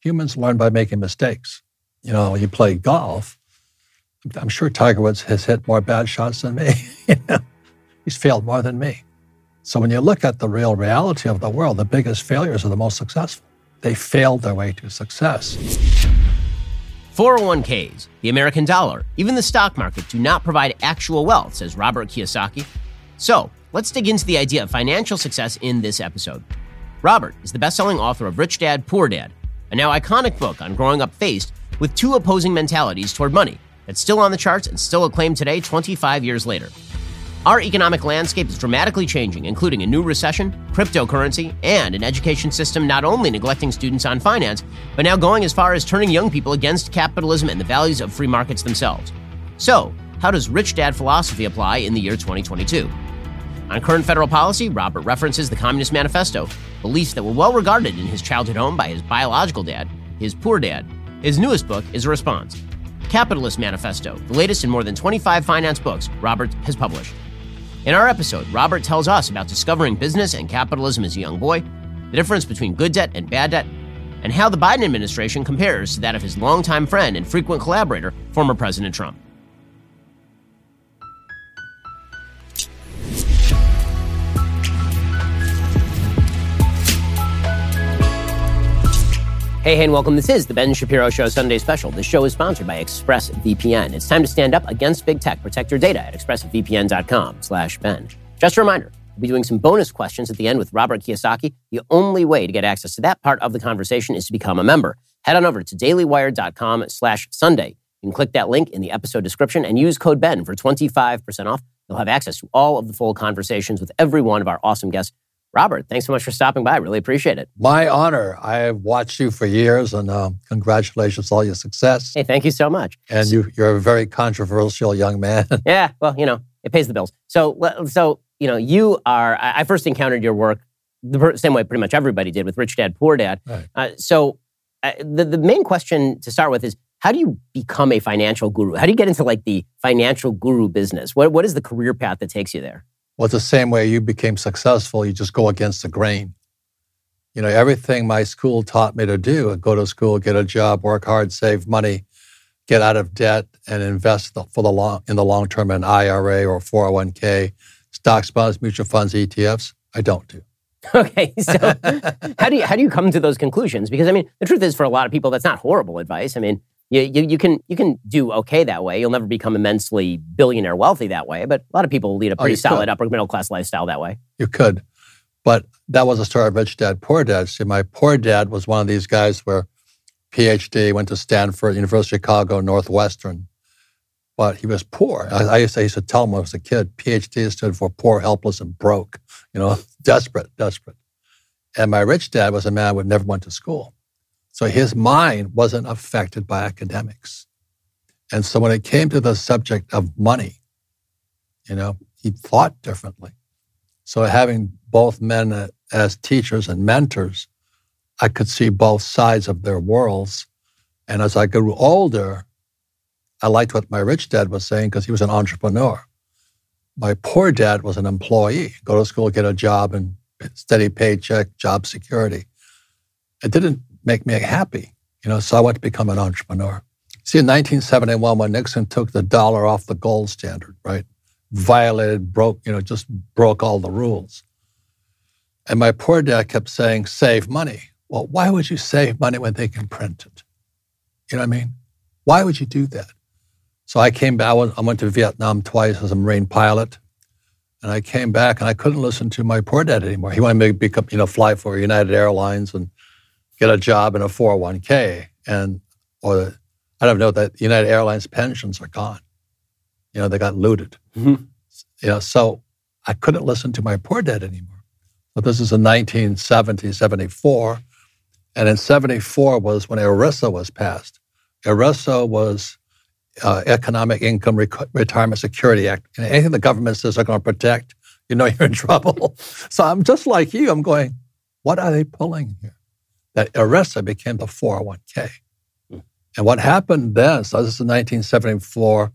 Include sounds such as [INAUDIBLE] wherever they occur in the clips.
Humans learn by making mistakes. You know, you play golf. I'm sure Tiger Woods has hit more bad shots than me. [LAUGHS] he's failed more than me. So when you look at the real reality of the world, the biggest failures are the most successful. They failed their way to success. 401ks, the American dollar, even the stock market do not provide actual wealth, says Robert Kiyosaki. So, let's dig into the idea of financial success in this episode. Robert is the best selling author of Rich Dad, Poor Dad, a now iconic book on growing up faced with two opposing mentalities toward money that's still on the charts and still acclaimed today, 25 years later. Our economic landscape is dramatically changing, including a new recession, cryptocurrency, and an education system not only neglecting students on finance, but now going as far as turning young people against capitalism and the values of free markets themselves. So, how does rich dad philosophy apply in the year 2022? On current federal policy, Robert references the Communist Manifesto, beliefs that were well regarded in his childhood home by his biological dad, his poor dad. His newest book is a response Capitalist Manifesto, the latest in more than 25 finance books Robert has published. In our episode, Robert tells us about discovering business and capitalism as a young boy, the difference between good debt and bad debt, and how the Biden administration compares to that of his longtime friend and frequent collaborator, former President Trump. Hey, hey, and welcome. This is the Ben Shapiro Show Sunday Special. This show is sponsored by ExpressVPN. It's time to stand up against big tech. Protect your data at expressvpn.com slash Ben. Just a reminder, we'll be doing some bonus questions at the end with Robert Kiyosaki. The only way to get access to that part of the conversation is to become a member. Head on over to dailywire.com slash Sunday. You can click that link in the episode description and use code BEN for 25% off. You'll have access to all of the full conversations with every one of our awesome guests Robert, thanks so much for stopping by. I really appreciate it. My honor. I've watched you for years, and uh, congratulations on all your success. Hey, thank you so much. And you, you're a very controversial young man. [LAUGHS] yeah, well, you know, it pays the bills. So, so you know, you are. I first encountered your work the same way pretty much everybody did with Rich Dad Poor Dad. Right. Uh, so, uh, the the main question to start with is. How do you become a financial guru? How do you get into like the financial guru business? What, what is the career path that takes you there? Well, it's the same way you became successful. You just go against the grain. You know, everything my school taught me to do go to school, get a job, work hard, save money, get out of debt, and invest for the long, in the long term in IRA or 401k, stocks, bonds, mutual funds, ETFs. I don't do. [LAUGHS] Okay, so [LAUGHS] how do you how do you come to those conclusions? Because I mean, the truth is, for a lot of people, that's not horrible advice. I mean, you, you, you, can you can do okay that way. You'll never become immensely billionaire wealthy that way, but a lot of people lead a oh, pretty oh, solid could. upper middle class lifestyle that way. You could, but that was a story of rich dad, poor dad. See, my poor dad was one of these guys where PhD went to Stanford, University of Chicago, Northwestern, but he was poor. I, I used, to, I used to tell him when I was a kid, PhD stood for poor, helpless, and broke. You know, [LAUGHS] desperate, desperate. And my rich dad was a man who never went to school. So his mind wasn't affected by academics. And so when it came to the subject of money, you know, he thought differently. So having both men as teachers and mentors, I could see both sides of their worlds. And as I grew older, I liked what my rich dad was saying because he was an entrepreneur. My poor dad was an employee, go to school, get a job, and steady paycheck, job security. It didn't make me happy. You know, so I want to become an entrepreneur. See, in 1971, when Nixon took the dollar off the gold standard, right, violated, broke, you know, just broke all the rules. And my poor dad kept saying, save money. Well, why would you save money when they can print it? You know what I mean? Why would you do that? So I came back, I went to Vietnam twice as a Marine pilot. And I came back and I couldn't listen to my poor dad anymore. He wanted me to become, you know, fly for United Airlines and get a job in a 401k and or I don't know that United Airlines pensions are gone. You know, they got looted. Mm-hmm. You know, so I couldn't listen to my poor dad anymore. But this is in 1970, 74. And in 74 was when ERISA was passed. ERISA was uh, Economic Income Retirement Security Act. And anything the government says they're going to protect, you know [LAUGHS] you're in trouble. so I'm just like you. I'm going, what are they pulling here? That ERISA became the 401k. Mm. And what happened then, so this is 1974,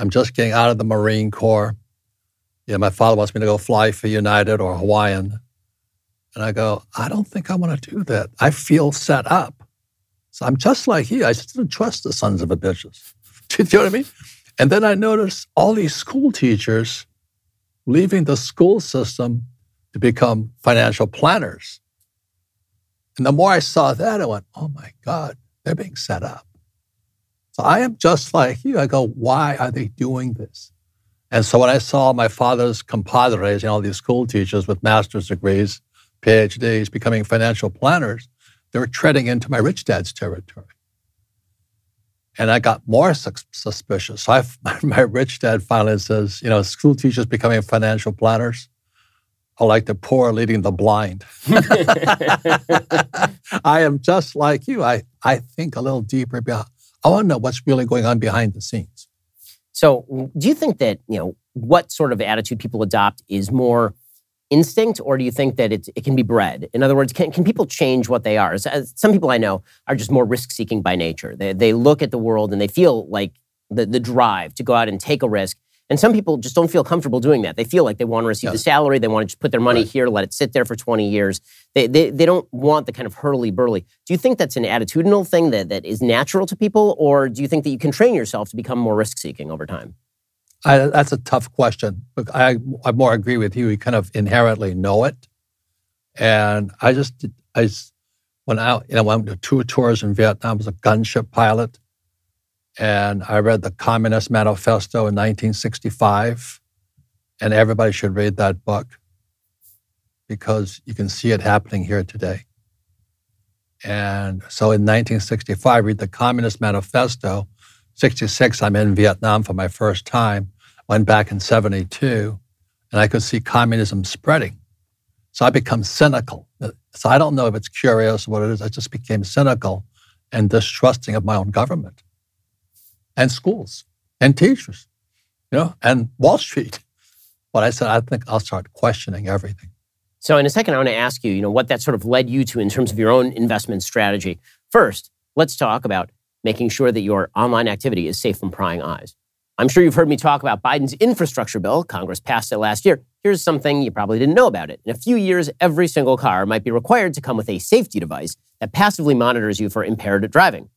I'm just getting out of the Marine Corps. Yeah, my father wants me to go fly for United or Hawaiian. And I go, I don't think I want to do that. I feel set up. So I'm just like you. I just didn't trust the sons of a bitches. [LAUGHS] Do you know what I mean? And then I noticed all these school teachers leaving the school system to become financial planners. And the more I saw that, I went, oh my God, they're being set up. So I am just like you. I go, why are they doing this? And so when I saw my father's compadres, you know, these school teachers with master's degrees, PhDs, becoming financial planners, they were treading into my rich dad's territory. And I got more su- suspicious. So I, [LAUGHS] my rich dad finally says, you know, school teachers becoming financial planners are like the poor leading the blind. [LAUGHS] I am just like you. I, I think a little deeper. Behind. I want to know what's really going on behind the scenes. So, do you think that, you know, what sort of attitude people adopt is more instinct or do you think that it, it can be bred? In other words, can, can people change what they are? Some people I know are just more risk seeking by nature. They, they look at the world and they feel like the, the drive to go out and take a risk. And some people just don't feel comfortable doing that. They feel like they want to receive yeah. the salary. They want to just put their money right. here, let it sit there for 20 years. They, they, they don't want the kind of hurly burly. Do you think that's an attitudinal thing that, that is natural to people? Or do you think that you can train yourself to become more risk seeking over time? I, that's a tough question. I, I more agree with you. You kind of inherently know it. And I just, I went out, you know, went to two tours in Vietnam as a gunship pilot. And I read the Communist Manifesto in 1965. And everybody should read that book because you can see it happening here today. And so in 1965, read the Communist Manifesto 66, I'm in Vietnam for my first time. Went back in 72, and I could see communism spreading. So I become cynical. So I don't know if it's curious or what it is. I just became cynical and distrusting of my own government and schools and teachers, you know, and Wall Street. [LAUGHS] But I said, I think I'll start questioning everything. So in a second, I want to ask you, you know, what that sort of led you to in terms of your own investment strategy. First, let's talk about making sure that your online activity is safe from prying eyes. I'm sure you've heard me talk about Biden's infrastructure bill. Congress passed it last year. Here's something you probably didn't know about it. In a few years, every single car might be required to come with a safety device that passively monitors you for impaired driving.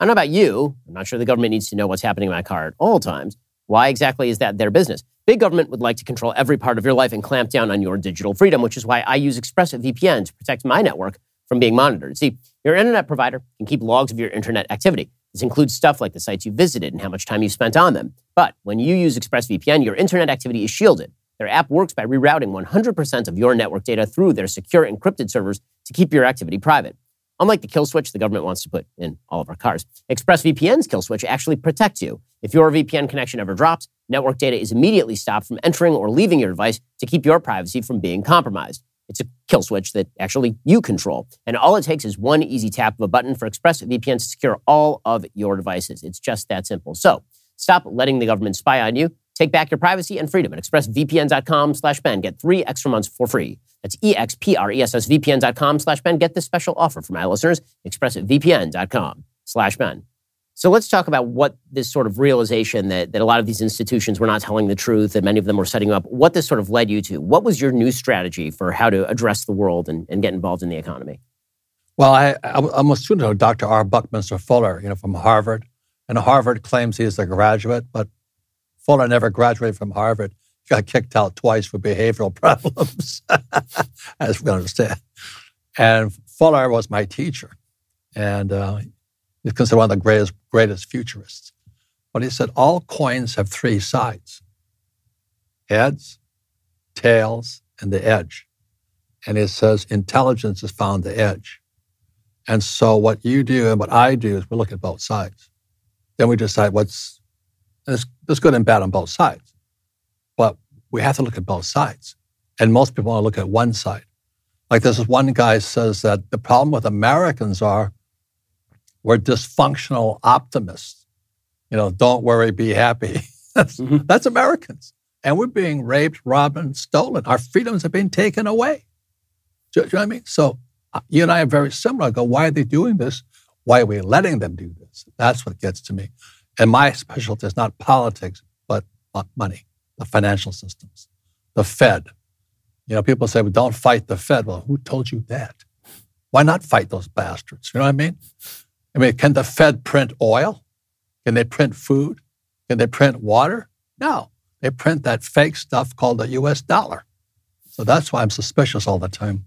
I don't know about you. I'm not sure the government needs to know what's happening in my car at all times. Why exactly is that their business? Big government would like to control every part of your life and clamp down on your digital freedom, which is why I use ExpressVPN to protect my network from being monitored. See, your internet provider can keep logs of your internet activity. This includes stuff like the sites you visited and how much time you spent on them. But when you use ExpressVPN, your internet activity is shielded. Their app works by rerouting 100% of your network data through their secure encrypted servers to keep your activity private. Unlike the kill switch the government wants to put in all of our cars, ExpressVPN's kill switch actually protects you. If your VPN connection ever drops, network data is immediately stopped from entering or leaving your device to keep your privacy from being compromised. It's a kill switch that actually you control. And all it takes is one easy tap of a button for ExpressVPN to secure all of your devices. It's just that simple. So stop letting the government spy on you. Take back your privacy and freedom at expressvpn.com slash Ben. Get three extra months for free. That's E-X-P-R-E-S-S-V-P-N.com slash Ben. Get this special offer for my listeners. expressvpn.com slash Ben. So let's talk about what this sort of realization that, that a lot of these institutions were not telling the truth, that many of them were setting up, what this sort of led you to. What was your new strategy for how to address the world and, and get involved in the economy? Well, I, I'm a student of Dr. R. Buckminster Fuller, you know, from Harvard. And Harvard claims he is a graduate, but Fuller never graduated from Harvard. Got kicked out twice for behavioral [LAUGHS] problems, as we understand. And Fuller was my teacher. And uh, He's considered one of the greatest, greatest futurists. But he said all coins have three sides heads, tails, and the edge. And he says intelligence is found the edge. And so what you do and what I do is we look at both sides. Then we decide what's there's good and bad on both sides. But we have to look at both sides. And most people want to look at one side. Like this one guy says that the problem with Americans are we're dysfunctional optimists. You know, don't worry, be happy. [LAUGHS] that's, mm-hmm. that's Americans. And we're being raped, robbed, and stolen. Our freedoms have been taken away. Do, do you know what I mean? So uh, you and I are very similar. I go, why are they doing this? Why are we letting them do this? That's what gets to me. And my specialty is not politics, but money, the financial systems, the Fed. You know, people say, well, don't fight the Fed. Well, who told you that? Why not fight those bastards? You know what I mean? I mean, can the Fed print oil? Can they print food? Can they print water? No. They print that fake stuff called the US dollar. So that's why I'm suspicious all the time.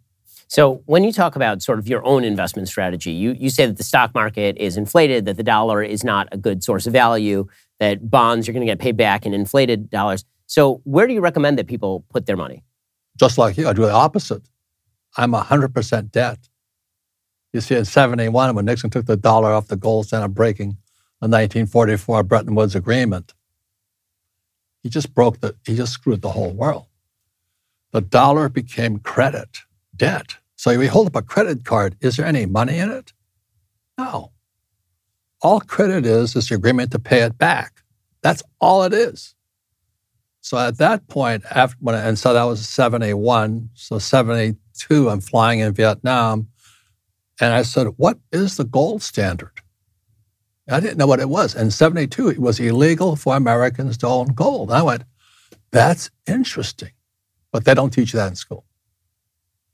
So when you talk about sort of your own investment strategy, you, you say that the stock market is inflated, that the dollar is not a good source of value, that bonds are going to get paid back in inflated dollars. So where do you recommend that people put their money? Just like you, I do the opposite. I'm 100% debt. You see, in 71, when Nixon took the dollar off the gold standard, breaking the 1944 Bretton Woods Agreement, he just broke the, he just screwed the whole world. The dollar became credit, debt. So we hold up a credit card. Is there any money in it? No. All credit is is the agreement to pay it back. That's all it is. So at that point, after when, and so that was 71. So 72, I'm flying in Vietnam. And I said, What is the gold standard? I didn't know what it was. And 72, it was illegal for Americans to own gold. I went, That's interesting. But they don't teach that in school.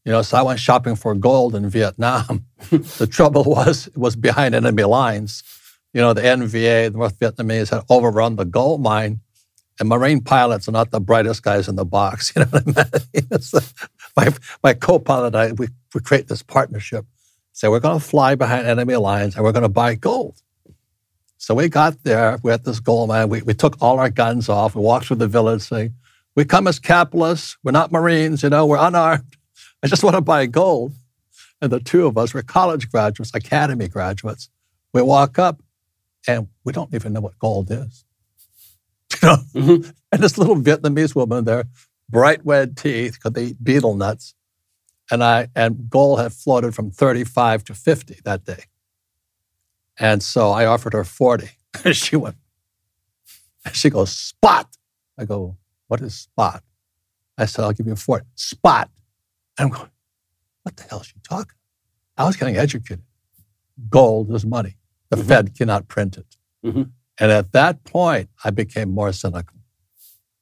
You know, so I went shopping for gold in Vietnam. [LAUGHS] the trouble was, it was behind enemy lines. You know, the NVA, the North Vietnamese, had overrun the gold mine and Marine pilots are not the brightest guys in the box. [LAUGHS] You know what I mean? so my, my co-pilot and I, we, we create this partnership. Say, we're going to fly behind enemy lines and we're going to buy gold. So we got there. We had this gold mine. We, we took all our guns off. We walked through the village saying, we come as capitalists. We're not Marines, you know, we're unarmed. I just want to buy gold. And the two of us were college graduates, academy graduates. We walk up and we don't even know what gold is. You [LAUGHS] know? Mm-hmm. And this little Vietnamese woman there, bright red teeth, because they eat betel nuts. And I and gold had floated from 35 to 50 that day. And so I offered her 40. [LAUGHS] And she went, and she goes, spot. I go, what is spot? I said, I'll give you a 40. Spot. And I'm going, what the hell is she talking? I was getting educated. Gold is money. The mm-hmm. Fed cannot print it. Mm-hmm. And at that point, I became more cynical.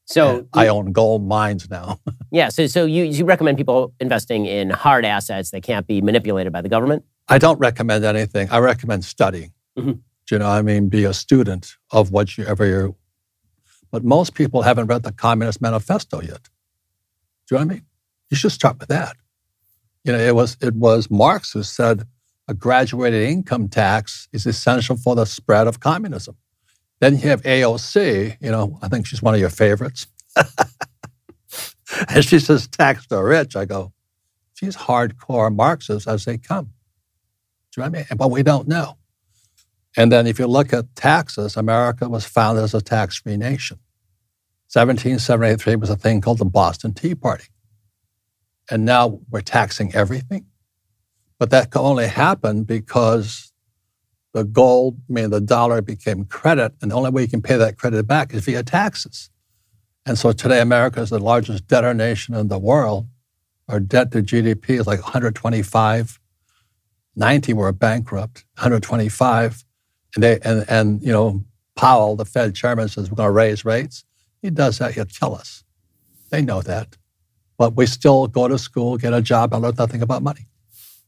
So I own gold mines now. [LAUGHS] yeah. So, so you, you recommend people investing in hard assets that can't be manipulated by the government? I don't recommend anything. I recommend studying. Mm-hmm. Do you know, I mean, be a student of whatever you're. But most people haven't read the Communist Manifesto yet. Do you know what I mean? You should start with that. You know, it was it was Marx who said a graduated income tax is essential for the spread of communism. Then you have AOC, you know, I think she's one of your favorites. [LAUGHS] and she says, tax the rich. I go, she's hardcore Marxist as they come. Do you know what I mean? But we don't know. And then if you look at taxes, America was founded as a tax free nation. 1773 was a thing called the Boston Tea Party. And now we're taxing everything. But that could only happen because the gold, I mean, the dollar became credit, and the only way you can pay that credit back is via taxes. And so today, America is the largest debtor nation in the world. Our debt to GDP is like 125. 90 were bankrupt, 125. And, they, and, and, you know, Powell, the Fed chairman, says we're going to raise rates. He does that, he'll kill us. They know that. But we still go to school, get a job, and learn nothing about money.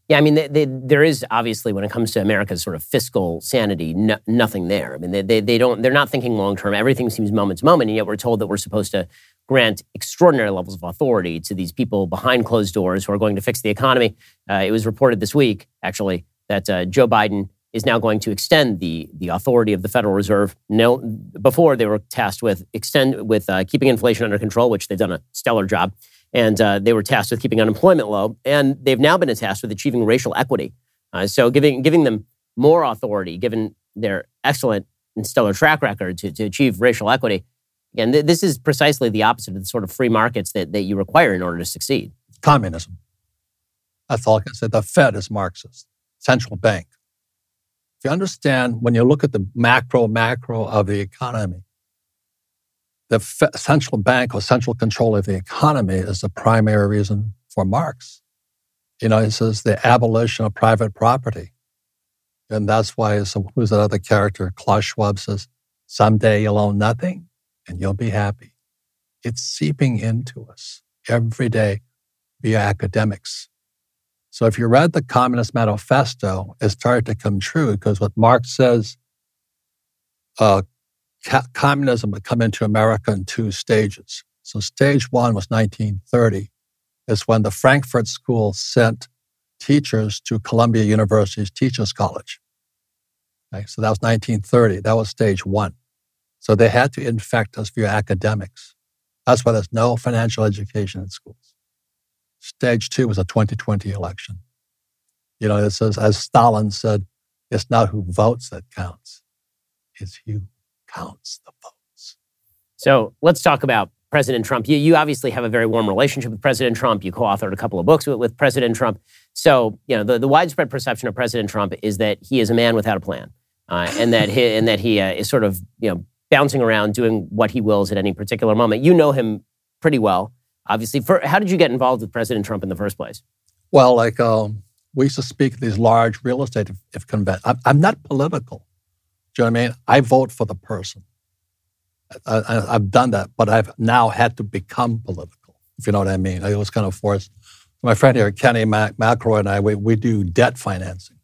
Yeah, I mean, they, they, there is obviously when it comes to America's sort of fiscal sanity, no, nothing there. I mean, they, they, they don't they're not thinking long term. Everything seems moment to moment, and yet we're told that we're supposed to grant extraordinary levels of authority to these people behind closed doors who are going to fix the economy. Uh, it was reported this week, actually, that uh, Joe Biden is now going to extend the the authority of the Federal Reserve. No, before they were tasked with extend with uh, keeping inflation under control, which they've done a stellar job and uh, they were tasked with keeping unemployment low. And they've now been tasked with achieving racial equity. Uh, so giving giving them more authority, given their excellent and stellar track record to, to achieve racial equity. Again, th- this is precisely the opposite of the sort of free markets that, that you require in order to succeed. Communism. That's all I can say. The Fed is Marxist, central bank. If you understand, when you look at the macro, macro of the economy, the central bank or central control of the economy is the primary reason for Marx. You know, he says the abolition of private property. And that's why, so who's that other character? Klaus Schwab says, someday you'll own nothing and you'll be happy. It's seeping into us every day via academics. So if you read the Communist Manifesto, it started to come true because what Marx says, uh, ca- communism would come into America in two stages. So stage one was 1930, is when the Frankfurt School sent teachers to Columbia University's Teachers College. Okay, so that was 1930. That was stage one. So they had to infect us via academics. That's why there's no financial education in schools. Stage two was a 2020 election. You know, it says, as Stalin said, it's not who votes that counts, it's who counts the votes. So let's talk about President Trump. You, you obviously have a very warm relationship with President Trump. You co-authored a couple of books with, with President Trump. So, you know, the, the widespread perception of President Trump is that he is a man without a plan, uh, and that he, and that he uh, is sort of, you know, bouncing around doing what he wills at any particular moment. You know him pretty well, obviously. For, how did you get involved with President Trump in the first place? Well, like um, we used to speak at these large real estate if, if conventions. I'm, I'm not political. Do you know what I mean? I vote for the person. I, have done that, but I've now had to become political, if you know what I mean. I was kind of forced. My friend here, Kenny Mac- McElroy, and I, we, we do debt financing.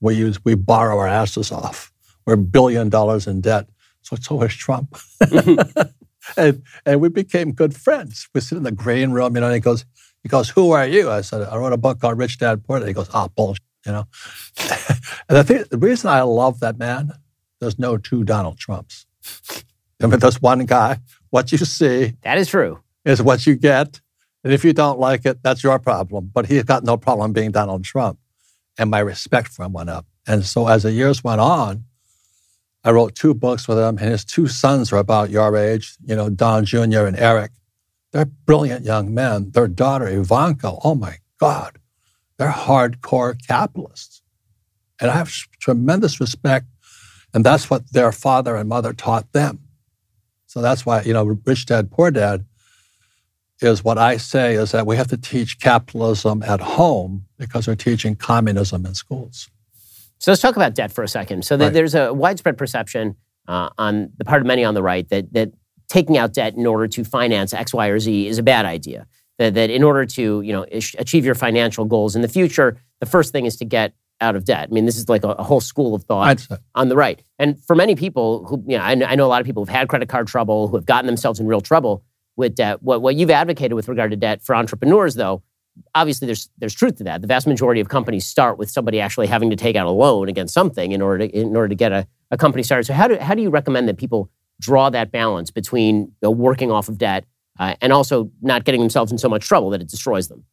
We use we borrow our asses off. We're a billion dollars in debt. So so is Trump. [LAUGHS] and and we became good friends. We sit in the green room, you know, and he goes, he goes, Who are you? I said, I wrote a book called Rich Dad Poor Dad. He goes, Oh, bullshit, you know. [LAUGHS] and I think the reason I love that man, there's no two Donald Trumps. I mean, there's one guy. What you see that is true is what you get, and if you don't like it, that's your problem. But he's got no problem being Donald Trump, and my respect for him went up. And so as the years went on, I wrote two books with him, and his two sons are about your age, you know, Don Jr. and Eric. They're brilliant young men. Their daughter, Ivanka, oh my God, they're hardcore capitalists. And I have tremendous respect. And that's what their father and mother taught them. So that's why, you know, Rich Dad, Poor Dad is what I say is that we have to teach capitalism at home because we're teaching communism in schools. So let's talk about debt for a second. So right. there's a widespread perception uh, on the part of many on the right that, that taking out debt in order to finance X, Y, or Z is a bad idea. That, that in order to you know achieve your financial goals in the future, the first thing is to get out of debt. I mean, this is like a, a whole school of thought on the right. And for many people who, you know, I, I, know a lot of people who've had credit card trouble, who have gotten themselves in real trouble with debt. What, what you've advocated with regard to debt for entrepreneurs, though, obviously there's there's truth to that. The vast majority of companies start with somebody actually having to take out a loan against something in order to, in order to get a, a company started. So how do how do you recommend that people draw that balance between you know, working off of debt uh, and also not getting themselves in so much trouble that it destroys them?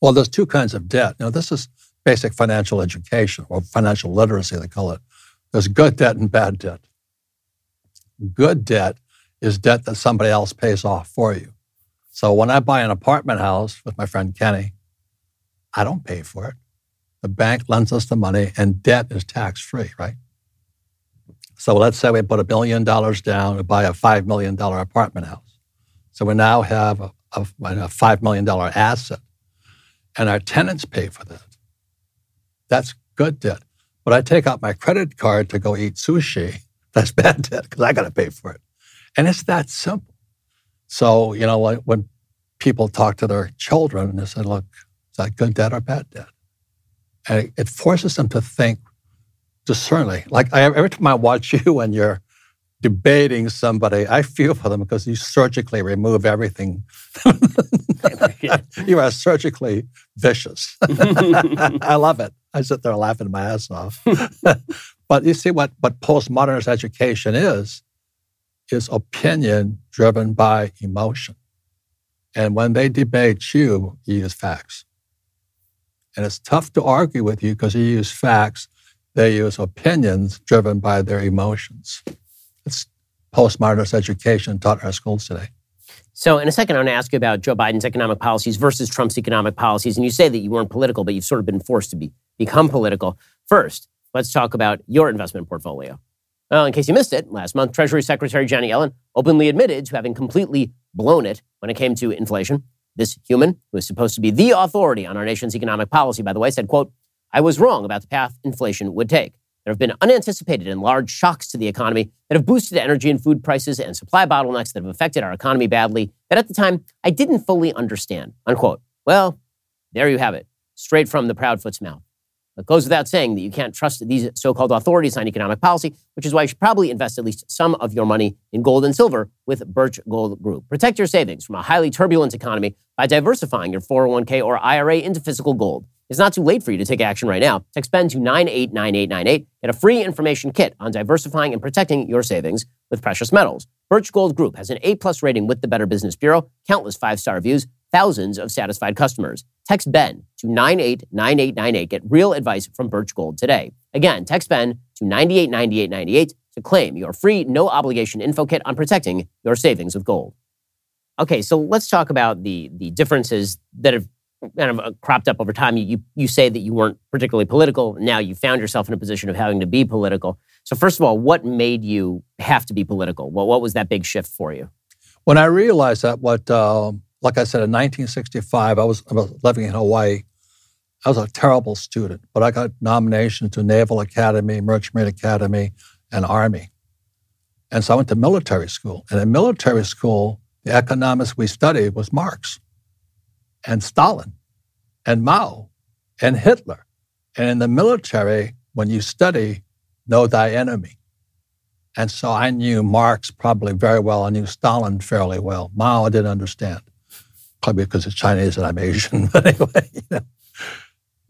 Well, there's two kinds of debt. Now, this is basic financial education or financial literacy, they call it. There's good debt and bad debt. Good debt is debt that somebody else pays off for you. So when I buy an apartment house with my friend Kenny, I don't pay for it. The bank lends us the money and debt is tax free, right? So let's say we put a billion dollars down to buy a $5 million apartment house. So we now have a, a, a $5 million asset and our tenants pay for that. That's good debt. But I take out my credit card to go eat sushi. [LAUGHS] That's bad debt because I got to pay for it. And it's that simple. So, you know, when people talk to their children, and they say, look, is that good debt or bad debt? And it forces them to think discerningly. Like I, every time I watch [LAUGHS] you and you're debating somebody, I feel for them because you surgically remove everything. [LAUGHS] you are surgically vicious. [LAUGHS] I love it. I sit there laughing my ass off. [LAUGHS] but you see what, what postmodernist education is, is opinion driven by emotion. And when they debate you, you use facts. And it's tough to argue with you because you use facts. They use opinions driven by their emotions. Postmodernist education taught in our schools today. So, in a second, I want to ask you about Joe Biden's economic policies versus Trump's economic policies. And you say that you weren't political, but you've sort of been forced to be, become political. First, let's talk about your investment portfolio. Well, in case you missed it, last month, Treasury Secretary Janet Yellen openly admitted to having completely blown it when it came to inflation. This human, who is supposed to be the authority on our nation's economic policy, by the way, said, quote, I was wrong about the path inflation would take. There have been unanticipated and large shocks to the economy that have boosted energy and food prices and supply bottlenecks that have affected our economy badly that at the time I didn't fully understand. Unquote. Well, there you have it. straight from the Proudfoot's mouth. It goes without saying that you can't trust these so called authorities on economic policy, which is why you should probably invest at least some of your money in gold and silver with Birch Gold Group. Protect your savings from a highly turbulent economy by diversifying your 401k or IRA into physical gold. It's not too late for you to take action right now. Text BEN to 989898. Get a free information kit on diversifying and protecting your savings with precious metals. Birch Gold Group has an A plus rating with the Better Business Bureau, countless five star reviews, thousands of satisfied customers. Text BEN to 989898. Get real advice from Birch Gold today. Again, text BEN to 989898 to claim your free, no obligation info kit on protecting your savings with gold. Okay, so let's talk about the, the differences that have kind of uh, cropped up over time. You, you, say that you weren't particularly political. Now you found yourself in a position of having to be political. So, first of all, what made you have to be political? What, what was that big shift for you? When I realized that, what uh, like I said, in 1965, I was, I was living in Hawaii. I was a terrible student, but I got nominations to Naval Academy, Merchant Marine Academy, and Army. And so I went to military school. And in military school, the economics we studied was Marx and Stalin and Mao and Hitler. And in the military, when you study, know thy enemy. And so I knew Marx probably very well. I knew Stalin fairly well. Mao I didn't understand probably because it's Chinese and I'm Asian. [LAUGHS] But anyway, you know.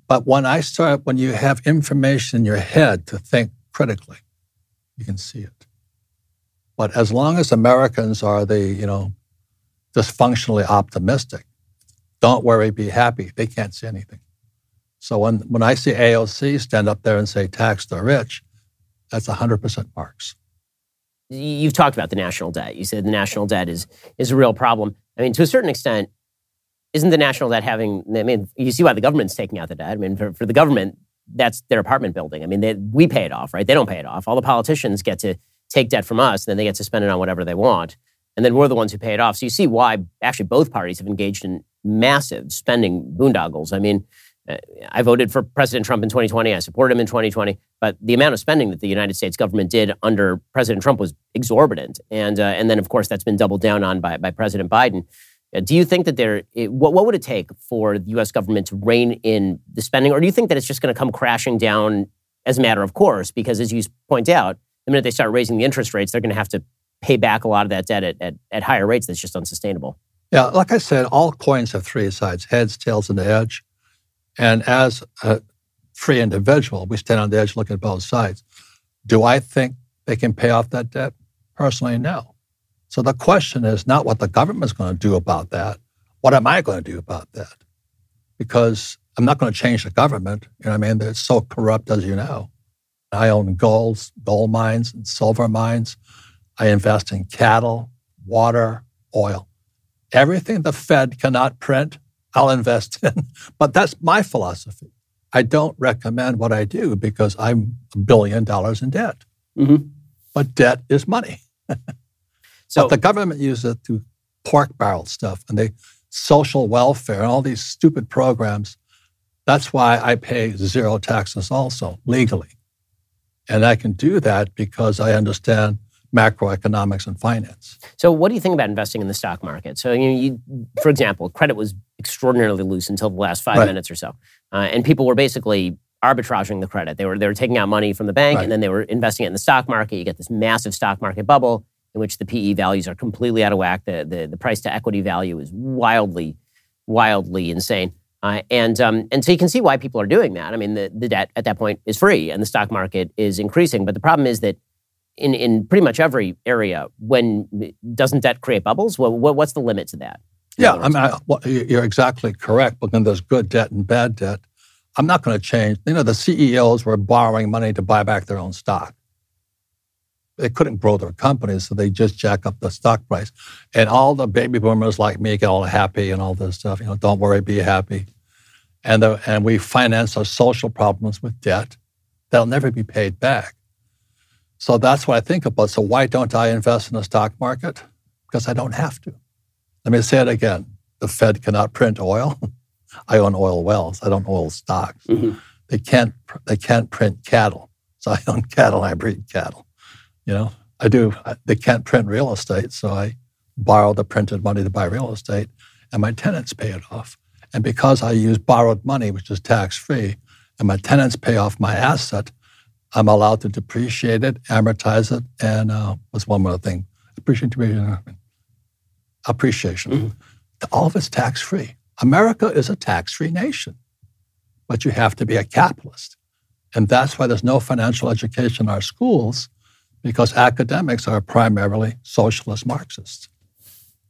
But when I start, when you have information in your head to think critically, you can see it. But as long as Americans are the, you know, dysfunctionally optimistic, don't worry, be happy, they can't see anything. So when, when I see AOC stand up there and say tax the rich, that's 100% Marx. You've talked about the national debt. You said the national debt is, is a real problem. I mean, to a certain extent, isn't the national debt having? I mean, you see why the government's taking out the debt. I mean, for, for the government, that's their apartment building. I mean, they, we pay it off, right? They don't pay it off. All the politicians get to take debt from us, and then they get to spend it on whatever they want, and then we're the ones who pay it off. So you see why actually both parties have engaged in massive spending boondoggles. I mean, uh, I voted for President Trump in 2020. I supported him in 2020. But the amount of spending that the United States government did under President Trump was exorbitant. And, uh, and then, of course, that's been doubled down on by, by President Biden. Uh, do you think that there, it, what, what would it take for the U.S. government to rein in the spending, or do you think that it's just going to come crashing down as a matter of course? Because as you point out, the minute they start raising the interest rates, they're going to have to pay back a lot of that debt at, at, at higher rates. That's just unsustainable. Yeah, like I said, all coins have three sides: heads, tails, and the edge. And as a free individual, we stand on the edge looking at both sides. Do I think they can pay off that debt? Personally, no. So the question is not what the government's going to do about that. What am I going to do about that? Because I'm not going to change the government. You know what I mean? It's so corrupt, as you know. I own gold, gold mines and silver mines. I invest in cattle, water, oil. Everything the Fed cannot print, I'll invest in. [LAUGHS] But that's my philosophy. I don't recommend what I do because I'm a billion dollars in debt. Mm-hmm. But debt is money. [LAUGHS] So but the government uses it to pork barrel stuff and they social welfare and all these stupid programs. That's why I pay zero taxes also legally. And I can do that because I understand macroeconomics and finance. So, what do you think about investing in the stock market? So, you, know, you for example, credit was extraordinarily loose until the last five right. minutes or so, uh, and people were basically arbitraging the credit. They were they were taking out money from the bank right. and then they were investing it in the stock market. You get this massive stock market bubble in which the PE values are completely out of whack. The, the, the price to equity value is wildly, wildly insane. Uh, and, um, and so you can see why people are doing that. I mean, the, the debt at that point is free and the stock market is increasing. But the problem is that in, in pretty much every area, when doesn't debt create bubbles? Well, what, what's the limit to that? Yeah, I mean, I, well, you're exactly correct. But then there's good debt and bad debt. I'm not going to change. You know, the CEOs were borrowing money to buy back their own stock they couldn't grow their companies, so they just jack up the stock price. And all the baby boomers like me get all happy and all this stuff. You know, don't worry, be happy. And the, and we finance our social problems with debt that'll never be paid back. So that's what I think about. So why don't I invest in the stock market? Because I don't have to. Let me say it again: the Fed cannot print oil. [LAUGHS] I own oil wells. I don't oil stocks. Mm-hmm. They can't. They can't print cattle. [LAUGHS] So I own cattle. I breed cattle. You know, I do. They can't print real estate, so I borrow the printed money to buy real estate, and my tenants pay it off. And because I use borrowed money, which is tax free, and my tenants pay off my asset, I'm allowed to depreciate it, amortize it, and uh, what's one more thing? Appreciation. Appreciation. Mm-hmm. All of it's tax free. America is a tax free nation, but you have to be a capitalist. And that's why there's no financial education in our schools, because academics are primarily socialist Marxists.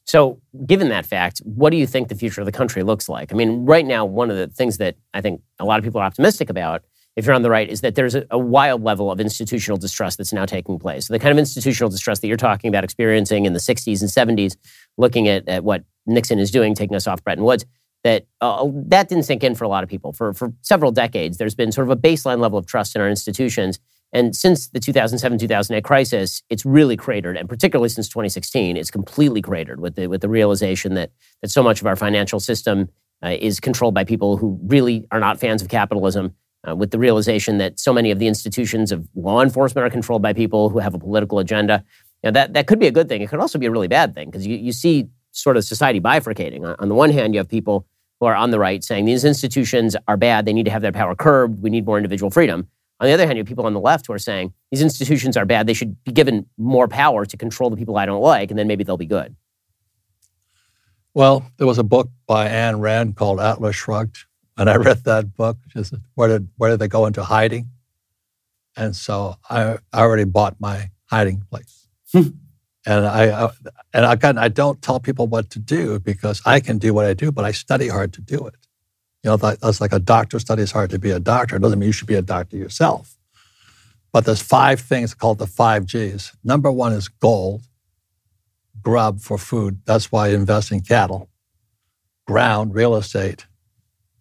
So, given that fact, what do you think the future of the country looks like? I mean, right now, one of the things that I think a lot of people are optimistic about, if you're on the right, is that there's a, a wild level of institutional distrust that's now taking place. So the kind of institutional distrust that you're talking about experiencing in the 60s and 70s, looking at, at what Nixon is doing, taking us off Bretton Woods, that uh, that didn't sink in for a lot of people. For, for several decades, there's been sort of a baseline level of trust in our institutions. And since the 2007 2008 crisis, it's really cratered. And particularly since 2016, it's completely cratered with the, with the realization that, that so much of our financial system uh, is controlled by people who really are not fans of capitalism. Uh, with the realization that so many of the institutions of law enforcement are controlled by people who have a political agenda. You know, that, that could be a good thing. It could also be a really bad thing because you, you see sort of society bifurcating. On the one hand, you have people who are on the right saying these institutions are bad, they need to have their power curbed, we need more individual freedom. On the other hand, you have people on the left who are saying these institutions are bad, they should be given more power to control the people I don't like, and then maybe they'll be good. Well, there was a book by Ayn Rand called Atlas Shrugged, and I read that book. Just where did where did they go into hiding? And so I, I already bought my hiding place. Hmm. And I, and again, I don't tell people what to do because I can do what I do, but I study hard to do it. You know, that's like a doctor studies hard to be a doctor. It doesn't mean you should be a doctor yourself. But there's five things called the five G's. Number one is gold, grub for food. That's why I invest in cattle, ground, real estate,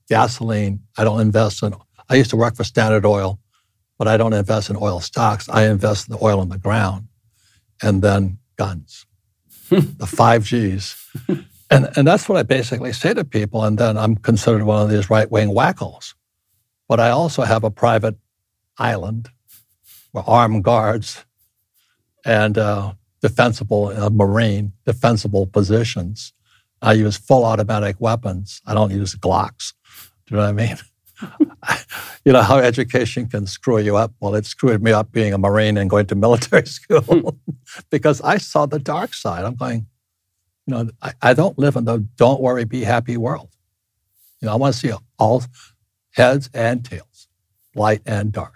gasoline. I don't invest in, I used to work for Standard Oil, but I don't invest in oil stocks. I invest in the oil in the ground. And then guns, [LAUGHS] the five Gs. And, and that's what I basically say to people. And then I'm considered one of these right wing wackos. But I also have a private island with armed guards and uh, defensible, uh, marine, defensible positions. I use full automatic weapons. I don't use Glocks. Do you know what I mean? [LAUGHS] you know how education can screw you up. Well, it screwed me up being a Marine and going to military [LAUGHS] school hmm. [LAUGHS] because I saw the dark side. I'm going, you know, I, I don't live in the don't worry, be happy world. You know, I want to see all heads and tails, light and dark.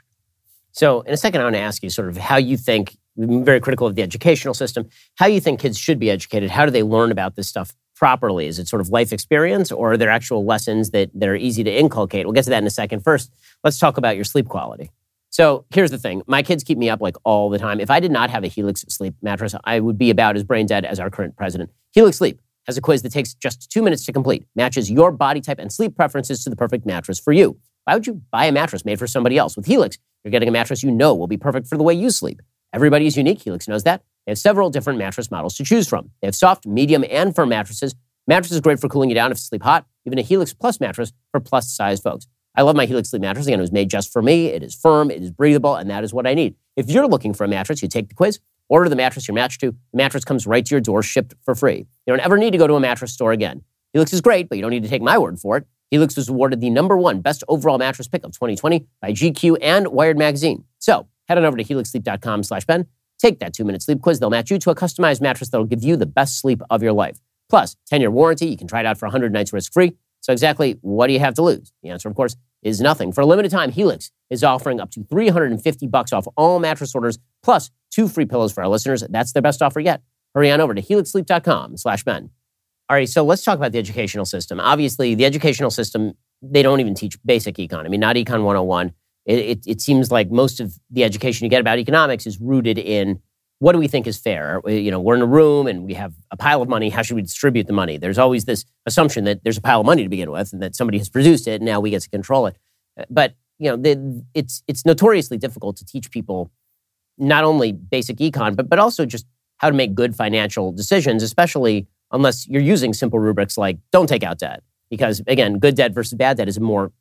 So, in a second, I want to ask you sort of how you think. Very critical of the educational system. How you think kids should be educated? How do they learn about this stuff properly? Is it sort of life experience or are there actual lessons that, that are easy to inculcate? We'll get to that in a second. First, let's talk about your sleep quality. So here's the thing my kids keep me up like all the time. If I did not have a Helix sleep mattress, I would be about as brain dead as our current president. Helix Sleep has a quiz that takes just two minutes to complete, matches your body type and sleep preferences to the perfect mattress for you. Why would you buy a mattress made for somebody else? With Helix, you're getting a mattress you know will be perfect for the way you sleep. Everybody is unique. Helix knows that. They have several different mattress models to choose from. They have soft, medium, and firm mattresses. Mattress is great for cooling you down if you sleep hot. Even a Helix Plus mattress for plus size folks. I love my Helix Sleep mattress. Again, it was made just for me. It is firm, it is breathable, and that is what I need. If you're looking for a mattress, you take the quiz, order the mattress you're matched to. The mattress comes right to your door, shipped for free. You don't ever need to go to a mattress store again. Helix is great, but you don't need to take my word for it. Helix was awarded the number one best overall mattress pick of 2020 by GQ and Wired Magazine. So head on over to helixsleep.com slash Ben. Take that two-minute sleep quiz. They'll match you to a customized mattress that'll give you the best sleep of your life. Plus, 10-year warranty. You can try it out for 100 nights risk-free. So exactly what do you have to lose? The answer, of course, is nothing. For a limited time, Helix is offering up to 350 bucks off all mattress orders, plus two free pillows for our listeners. That's their best offer yet. Hurry on over to helixsleep.com slash Ben. All right, so let's talk about the educational system. Obviously, the educational system, they don't even teach basic econ. I mean, not Econ 101. It, it, it seems like most of the education you get about economics is rooted in what do we think is fair? You know, we're in a room and we have a pile of money. How should we distribute the money? There's always this assumption that there's a pile of money to begin with, and that somebody has produced it, and now we get to control it. Uh, but you know, the, it's it's notoriously difficult to teach people not only basic econ, but but also just how to make good financial decisions, especially unless you're using simple rubrics like don't take out debt, because again, good debt versus bad debt is a more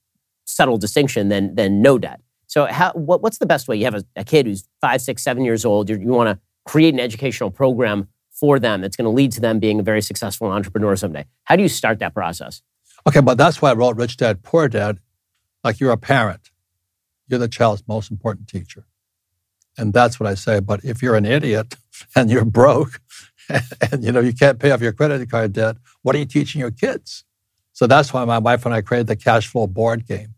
subtle distinction than than no debt. So, how, what, what's the best way? You have a, a kid who's five, six, seven years old. you want to create an educational program for them that's going to lead to them being a very successful entrepreneur someday. How do you start that process? Okay, but that's why I wrote Rich Dad, Poor Dad. Like you're a parent, you're the child's most important teacher. And that's what I say. But if you're an idiot [LAUGHS] and you're broke [LAUGHS] and you know you can't pay off your credit card debt, what are you teaching your kids? So that's why my wife and I created the cash flow board game,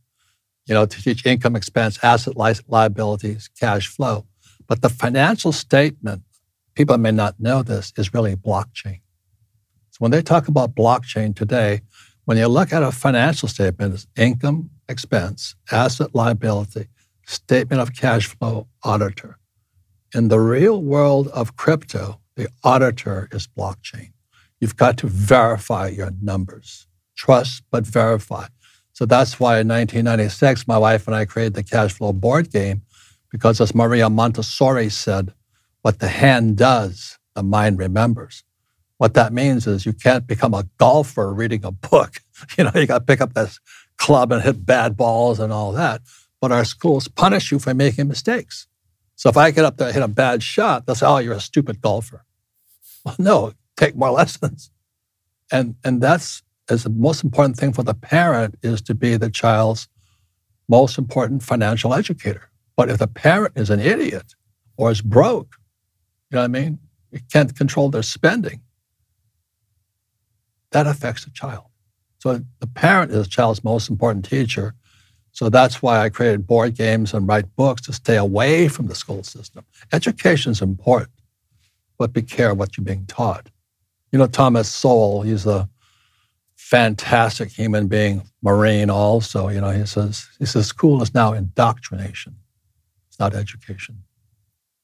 you know, to teach income, expense, asset, li- liabilities, cash flow. But the financial statement, people may not know this, is really blockchain. So when they talk about blockchain today, when you look at a financial statement, it's income, expense, asset, liability, statement of cash flow, auditor. In the real world of crypto, the auditor is blockchain. You've got to verify your numbers trust but verify. So that's why in 1996, my wife and I created the cash flow board game because, as Maria Montessori said, what the hand does, the mind remembers. What that means is you can't become a golfer reading a book. [LAUGHS] You know, you got to pick up this club and hit bad balls and all that. But our schools punish you for making mistakes. So if I get up there and hit a bad shot, they'll say, oh, you're a stupid golfer. Well, no, take more [LAUGHS] lessons. And, and that's is the most important thing for the parent is to be the child's most important financial educator. But if the parent is an idiot or is broke, you know what I mean? You can't control their spending. That affects the child. So the parent is the child's most important teacher. So that's why I created board games and write books to stay away from the school system. Education is important, but be careful what you're being taught. You know, Thomas Sowell, he's a fantastic human being, Marine also. You know, he says, he says school is now indoctrination. It's not education.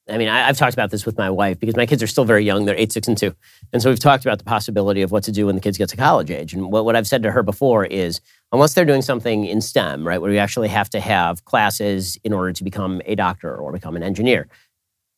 I mean, I, have talked about this with my wife because my kids are still very young. They're eight, six, and two. And so we've talked about the possibility of what to do when the kids get to college age. And what, what I've said to her before is unless they're doing something in STEM, right, where you actually have to have classes in order to become a doctor or become an engineer,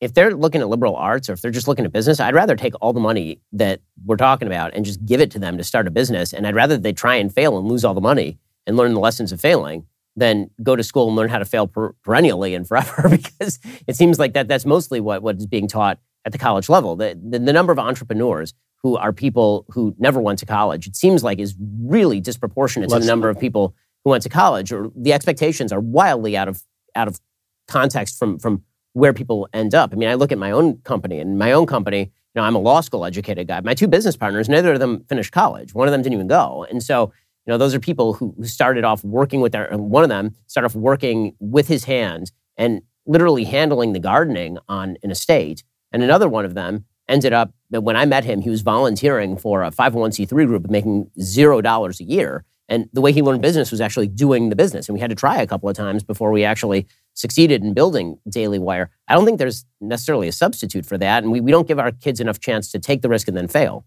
if they're looking at liberal arts or if they're just looking at business, I'd rather take all the money that we're talking about and just give it to them to start a business. And I'd rather they try and fail and lose all the money and learn the lessons of failing than go to school and learn how to fail per- perennially and [LAUGHS] forever because it seems like that that's mostly what, what is being taught at the college level. The, the, the number of entrepreneurs who are people who never went to college, it seems like is really disproportionate to the number of people who went to college or the expectations are wildly out of out of context from from where people end up. I mean, I look at my own company, and my own company, you know, I'm a law school educated guy. My two business partners, neither of them finished college. One of them didn't even go. And so, you know, those are people who, who started off working with their, one of them started off working with his hands and literally handling the gardening on an estate. And another one of them ended up, that when I met him, he was volunteering for a 501c3 group making zero dollars a year. And the way he learned business was actually doing the business. And we had to try a couple of times before we actually succeeded in building Daily Wire. I don't think there's necessarily a substitute for that. And we, we don't give our kids enough chance to take the risk and then fail.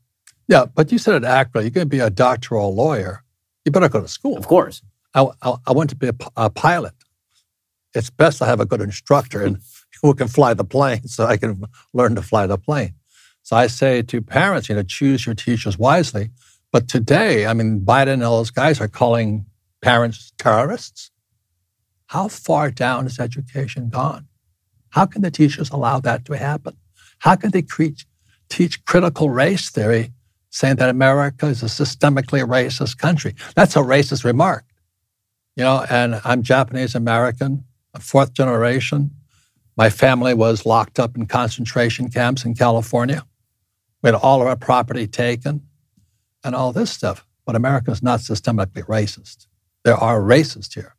Yeah, but you said it accurately. You're going to be a doctor or a lawyer. You better go to school. Of course. I, I, I want to be a, a, pilot. It's best to have a good instructor and [LAUGHS] who can fly the plane so I can learn to fly the plane. So I say to parents, you know, choose your teachers wisely. But today, I mean, Biden and all those guys are calling parents terrorists. How far down has education gone? How can the teachers allow that to happen? How can they teach critical race theory, saying that America is a systemically racist country? That's a racist remark. You know, and I'm Japanese American, fourth generation. My family was locked up in concentration camps in California. We had all of our property taken and all this stuff. But America is not systemically racist. There are racists here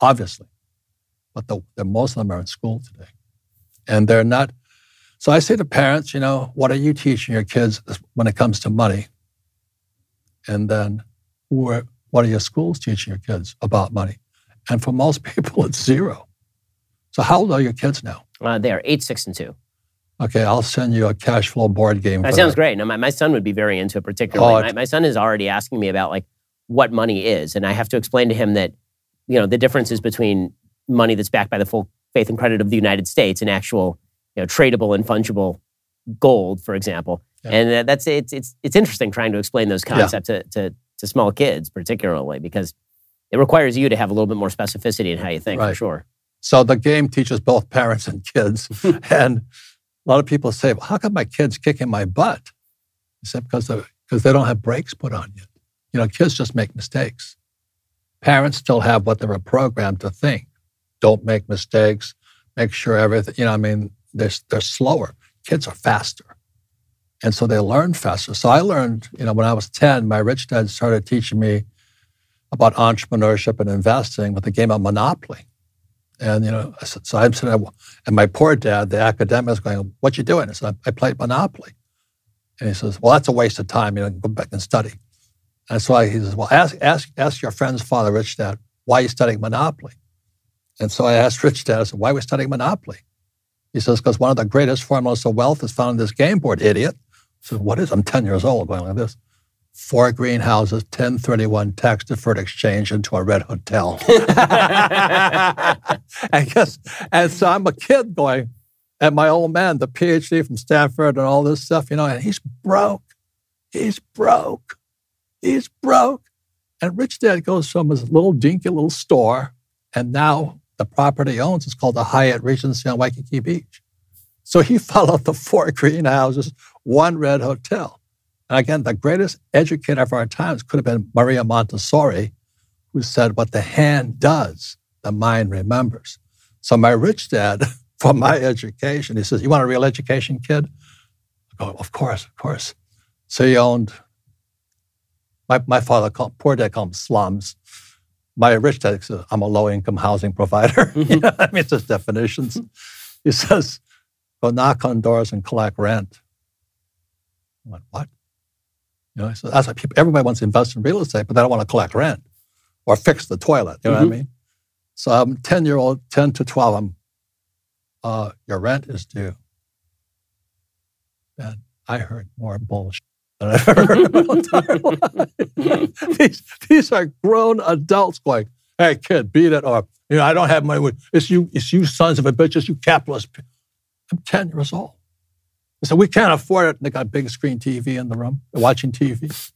obviously. But the, the, most of them are in school today. And they're not. So I say to parents, you know, what are you teaching your kids when it comes to money? And then what are your schools teaching your kids about money? And for most [LAUGHS] people, it's zero. So how old are your kids now? Uh, they are eight, six, and two. Okay, I'll send you a cash flow board game. That sounds that. great. Now, my, my son would be very into it, particularly. Oh, my, my son is already asking me about like what money is, and I have to explain to him that you know the differences between money that's backed by the full faith and credit of the United States and actual you know tradable and fungible gold, for example. Yeah. And that's it's it's it's interesting trying to explain those concepts yeah. to, to to small kids, particularly because it requires you to have a little bit more specificity in how you think, right. for sure. So the game teaches both parents and kids, [LAUGHS] and a lot of people say, well, "How come my kids kicking my butt?" I said, "Because because they don't have brakes put on yet." You know, kids just make mistakes. Parents still have what they were programmed to think. Don't make mistakes. Make sure everything, you know, I mean, they're, they're slower. Kids are faster. And so they learn faster. So I learned, you know, when I was 10, my rich dad started teaching me about entrepreneurship and investing with the game of Monopoly. And, you know, so I'm sitting there, and my poor dad, the academic, is going, What you doing? I said, I played Monopoly. And he says, Well, that's a waste of time. You know, go back and study. And so I, he says, Well, ask, ask, ask your friend's father, Rich Dad, why you studying Monopoly? And so I asked Rich Dad, I said, Why are we studying Monopoly? He says, Because one of the greatest formulas of wealth is found in this game board, idiot. I said, What is? I'm 10 years old going like this four greenhouses, 1031 tax deferred exchange into a red hotel. [LAUGHS] I guess, and so I'm a kid going, and my old man, the PhD from Stanford and all this stuff, you know, and he's broke. He's broke. He's broke. And Rich Dad goes from his little dinky little store, and now the property he owns is called the Hyatt Regency on Waikiki Beach. So he [LAUGHS] followed the four greenhouses, one red hotel. And again, the greatest educator of our times could have been Maria Montessori, who said, What the hand does, the mind remembers. So my rich dad, [LAUGHS] for my education, he says, You want a real education, kid? I go, Of course, of course. So he owned, my, my father called, poor dad called them slums. My rich dad says, I'm a low income housing provider. [LAUGHS] Mm-hmm. you know, I mean, it's just definitions. He says, Go knock on doors and collect rent. I went, What? You know, so that's why people, everybody wants to invest in real estate, but they don't want to collect rent or fix the toilet. You know mm-hmm. what I mm-hmm. mean? So I'm 10 year old, 10 to 12, I'm, uh, your rent is due. And I heard more bullshit than I've ever heard in my [LAUGHS] entire life. these, these are grown adults going, hey, kid, beat it. Or, you know, I don't have money. It's you, it's you sons of a bitches, you capitalist. I'm 10 years old. So we can't afford it. They got a big screen TV in the room, They're watching TV,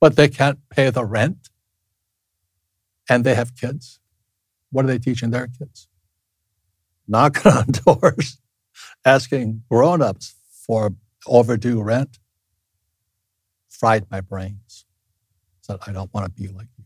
but they can't pay the rent. And they have kids. What are they teaching their kids? Knocking [LAUGHS] on doors, asking grown-ups for overdue rent. Fried my brains. Said, I don't want to be like you.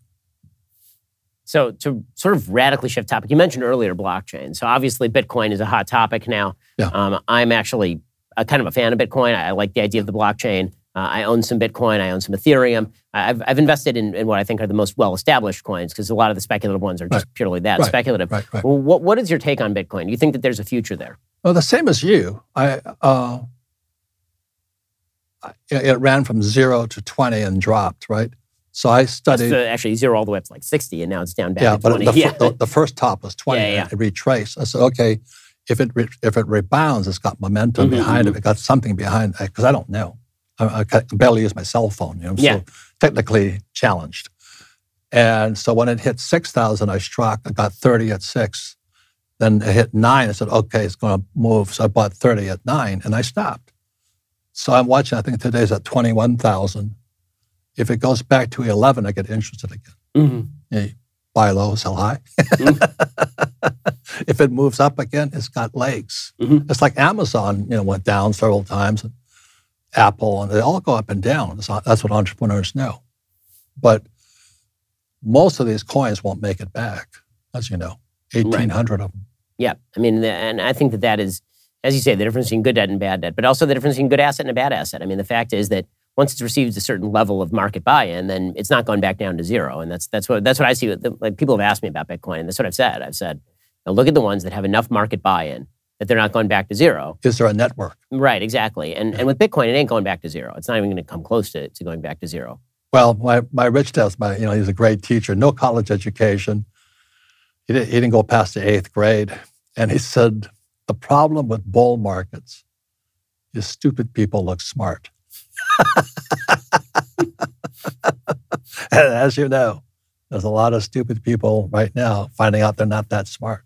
So to sort of radically shift topic, you mentioned earlier blockchain. So obviously Bitcoin is a hot topic now. Yeah. Um, I'm actually a, kind of a fan of Bitcoin. I, like the idea of the blockchain. Uh, I own some Bitcoin. I own some Ethereum. I've, I've invested in, in what I think are the most well-established coins because a lot of the speculative ones are just right. purely that right. speculative. Right. Well, what, what is your take on Bitcoin? Do you think that there's a future there? Well, the same as you. I uh, it ran from zero to twenty and dropped. Right. So I studied. So actually, zero all the way up to like sixty, and now it's down back yeah, to twenty. But the, yeah, [LAUGHS] but the, the first top was twenty. Yeah, yeah. It retraced. I said, okay, if it re- if it rebounds, it's got momentum mm-hmm. behind it. Mm-hmm. It got something behind it because I don't know. I, I, barely use my cell phone. You know, yeah. so technically challenged. And so when it hit six thousand, I struck. I got thirty at six. Then it hit nine. I said, okay, it's going to move. So I bought thirty at nine, and I stopped. So I'm watching. I think today's at twenty-one thousand. If it goes back to eleven, I get interested again. Mm-hmm. Yeah, buy low, sell high. Mm-hmm. [LAUGHS] if it moves up again, it's got legs. Mm-hmm. It's like Amazon, you know, went down several times, and Apple, and they all go up and down. That's what entrepreneurs know. But most of these coins won't make it back, as you know, eighteen hundred right. of them. Yeah, I mean, and I think that that is, as you say, the difference between good debt and bad debt, but also the difference between good asset and a bad asset. I mean, the fact is that once it's received a certain level of market buy-in, then it's not going back down to zero. And that's that's what that's what I see. Like people have asked me about Bitcoin, and that's what I've said. I've said now look at the ones that have enough market buy-in that they're not going back to zero. Is there a network? Right, exactly. And yeah. and with Bitcoin, it ain't going back to zero. It's not even going to come close to, to going back to zero. Well, my, my rich dad's my, you know, he's a great teacher, no college education. He, did, he didn't go past the eighth grade. And he said, the problem with bull markets is stupid people look smart. [LAUGHS] as you know, there's a lot of stupid people right now finding out they're not that smart.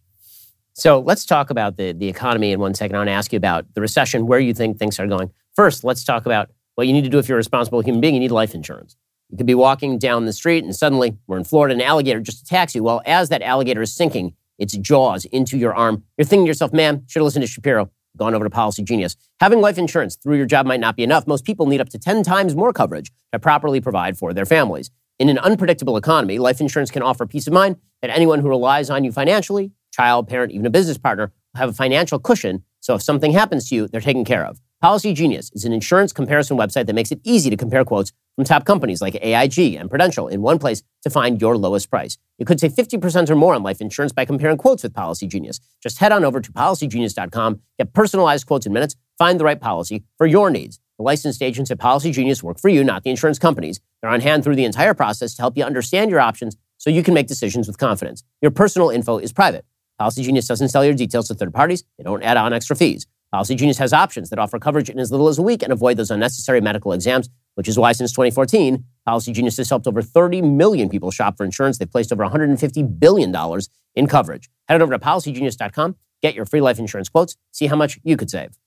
So let's talk about the, the economy in one second. I want to ask you about the recession, where you think things are going. First, let's talk about what you need to do if you're a responsible human being. You need life insurance. You could be walking down the street and suddenly we're in Florida, an alligator just attacks you. Well, as that alligator is sinking its jaws into your arm, you're thinking to yourself, man, should have listened to Shapiro, gone over to Policy Genius. Having life insurance through your job might not be enough. Most people need up to 10 times more coverage to properly provide for their families. In an unpredictable economy, life insurance can offer peace of mind that anyone who relies on you financially, child, parent, even a business partner, will have a financial cushion so if something happens to you, they're taken care of. Policy Genius is an insurance comparison website that makes it easy to compare quotes from top companies like AIG and Prudential in one place to find your lowest price. You could save 50% or more on life insurance by comparing quotes with Policy Genius. Just head on over to policygenius.com, get personalized quotes in minutes, find the right policy for your needs. The licensed agents at Policy Genius work for you, not the insurance companies. They're on hand through the entire process to help you understand your options so you can make decisions with confidence. Your personal info is private. Policy Genius doesn't sell your details to third parties. They don't add on extra fees. Policy Genius has options that offer coverage in as little as a week and avoid those unnecessary medical exams, which is why since 2014, Policy Genius has helped over 30 million people shop for insurance. They've placed over $150 billion in coverage. Head over to policygenius.com, get your free life insurance quotes, see how much you could save.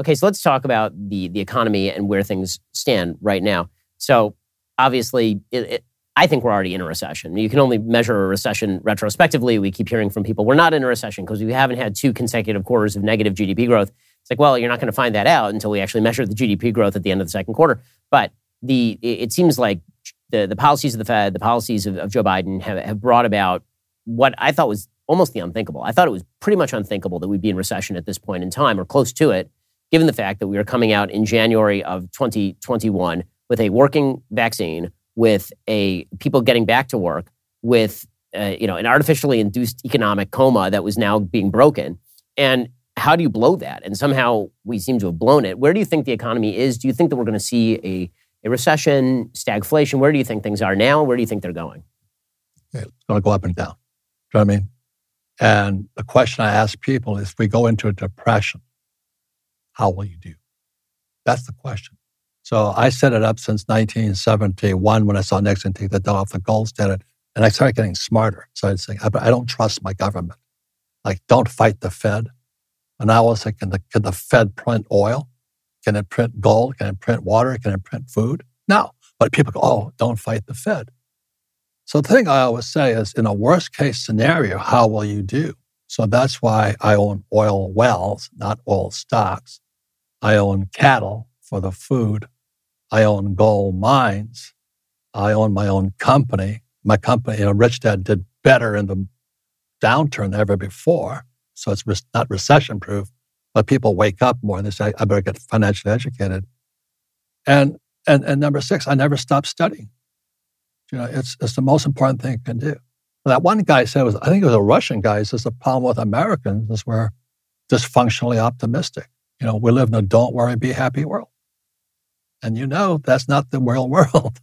Okay, so let's talk about the, the economy and where things stand right now. So obviously, it, it, I think we're already in a recession. You can only measure a recession retrospectively. We keep hearing from people, we're not in a recession because we haven't had two consecutive quarters of negative GDP growth. It's like, well, you're not going to find that out until we actually measure the GDP growth at the end of the second quarter. But the it seems like the, the policies of the Fed, the policies of, of Joe Biden have, have brought about what I thought was almost the unthinkable. I thought it was pretty much unthinkable that we'd be in recession at this point in time or close to it, given the fact that we are coming out in January of 2021 with a working vaccine with a people getting back to work with uh, you know an artificially induced economic coma that was now being broken. And how do you blow that? And somehow we seem to have blown it. Where do you think the economy is? Do you think that we're going to see a, a recession stagflation? Where do you think things are now? Where do you think they're going? It's going to go up and down. Do you know what i mean? And the question i ask people is if we go into a depression how will you do? That's the question so I set it up since 1971 when I saw Nixon take the dough off the gold standard. And I started getting smarter. So I'd say, I, I don't trust my government. Like, don't fight the Fed. And I was like, can the, can the Fed print oil? Can it print gold? Can it print water? Can it print food? No. But people go, oh, don't fight the Fed. So the thing I always say is, in a worst case scenario, how will you do? So that's why I own oil wells, not oil stocks. I own cattle for the food I own gold mines. I own my own company. My company, you know, Rich Dad did better in the downturn than ever before. So it's not recession proof, but people wake up more and they say, I better get financially educated. And, and, and number six, I never stop studying. You know, it's, it's the most important thing you can do. That one guy said, was, I think it was a Russian guy, he says the problem with Americans is we're dysfunctionally optimistic. You know, we live in a don't worry, be happy world. And you know that's not the real [LAUGHS] world.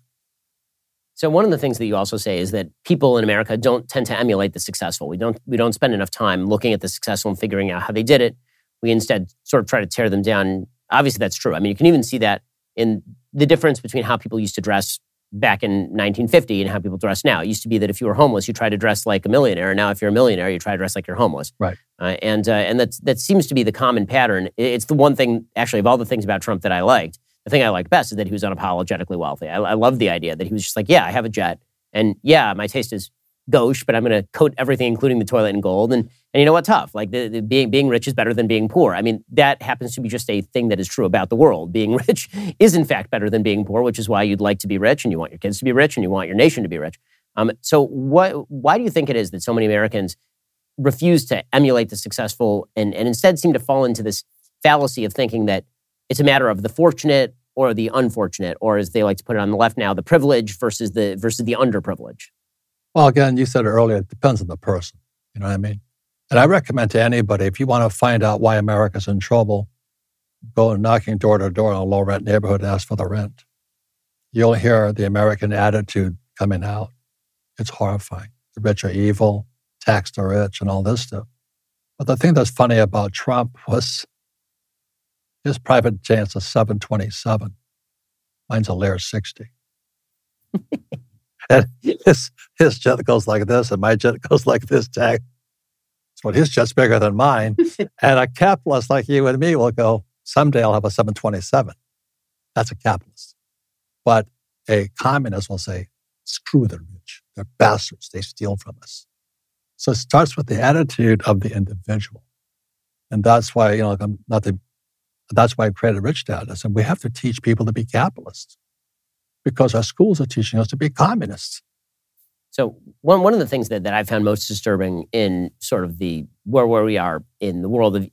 So one of the things that you also say is that people in America don't tend to emulate the successful. We don't we don't spend enough time looking at the successful and figuring out how they did it. We instead sort of try to tear them down. Obviously that's true. I mean, you can even see that in the difference between how people used to dress back in 1950 and how people dress now. It used to be that if you were homeless, you try to dress like a millionaire. Now, if you're a millionaire, you try to dress like you're homeless. Right. Uh, and uh, and that that seems to be the common pattern. It's the one thing, actually, of all the things about Trump that I liked the thing I liked best is that he was unapologetically wealthy. I, I love the idea that he was just like, yeah, I have a jet, and yeah, my taste is gauche, but I'm going to coat everything, including the toilet, in gold. And and you know what? Tough. Like the, the, being being rich is better than being poor. I mean, that happens to be just a thing that is true about the world. Being [LAUGHS] rich is in fact better than being poor, which is why you'd like to be rich and you want your kids to be rich and you want your nation to be rich. Um, so what? Why do you think it is that so many Americans refuse to emulate the successful and and instead seem to fall into this fallacy of thinking that it's a matter of the fortunate or the unfortunate, or as they like to put it on the left now, the privilege versus the versus the underprivileged? Well, again, you said it earlier, it depends on the person. You know what I mean? And I recommend to anybody, if you want to find out why America's in trouble, go knocking door to door in a low rent neighborhood and ask for the rent. You'll hear the American attitude coming out. It's horrifying. The rich are evil, tax the rich, and all this stuff. But the thing that's funny about Trump was his private jet is 727. Mine's a Lear 60. [LAUGHS] and his, his jet goes like this, and my jet goes like this, Jack. So his jet's bigger than mine. [LAUGHS] and a capitalist like you and me will go, someday I'll have a 727. That's a capitalist. But a communist will say, screw the rich. They're bastards. They steal from us. So it starts with the attitude of the individual. And that's why, you know, I'm not the that's why I created Rich Dad. I said, we have to teach people to be capitalists. because our schools are teaching us to be communists. So one one of the things that, that I found most disturbing in sort of the where where we are in the world of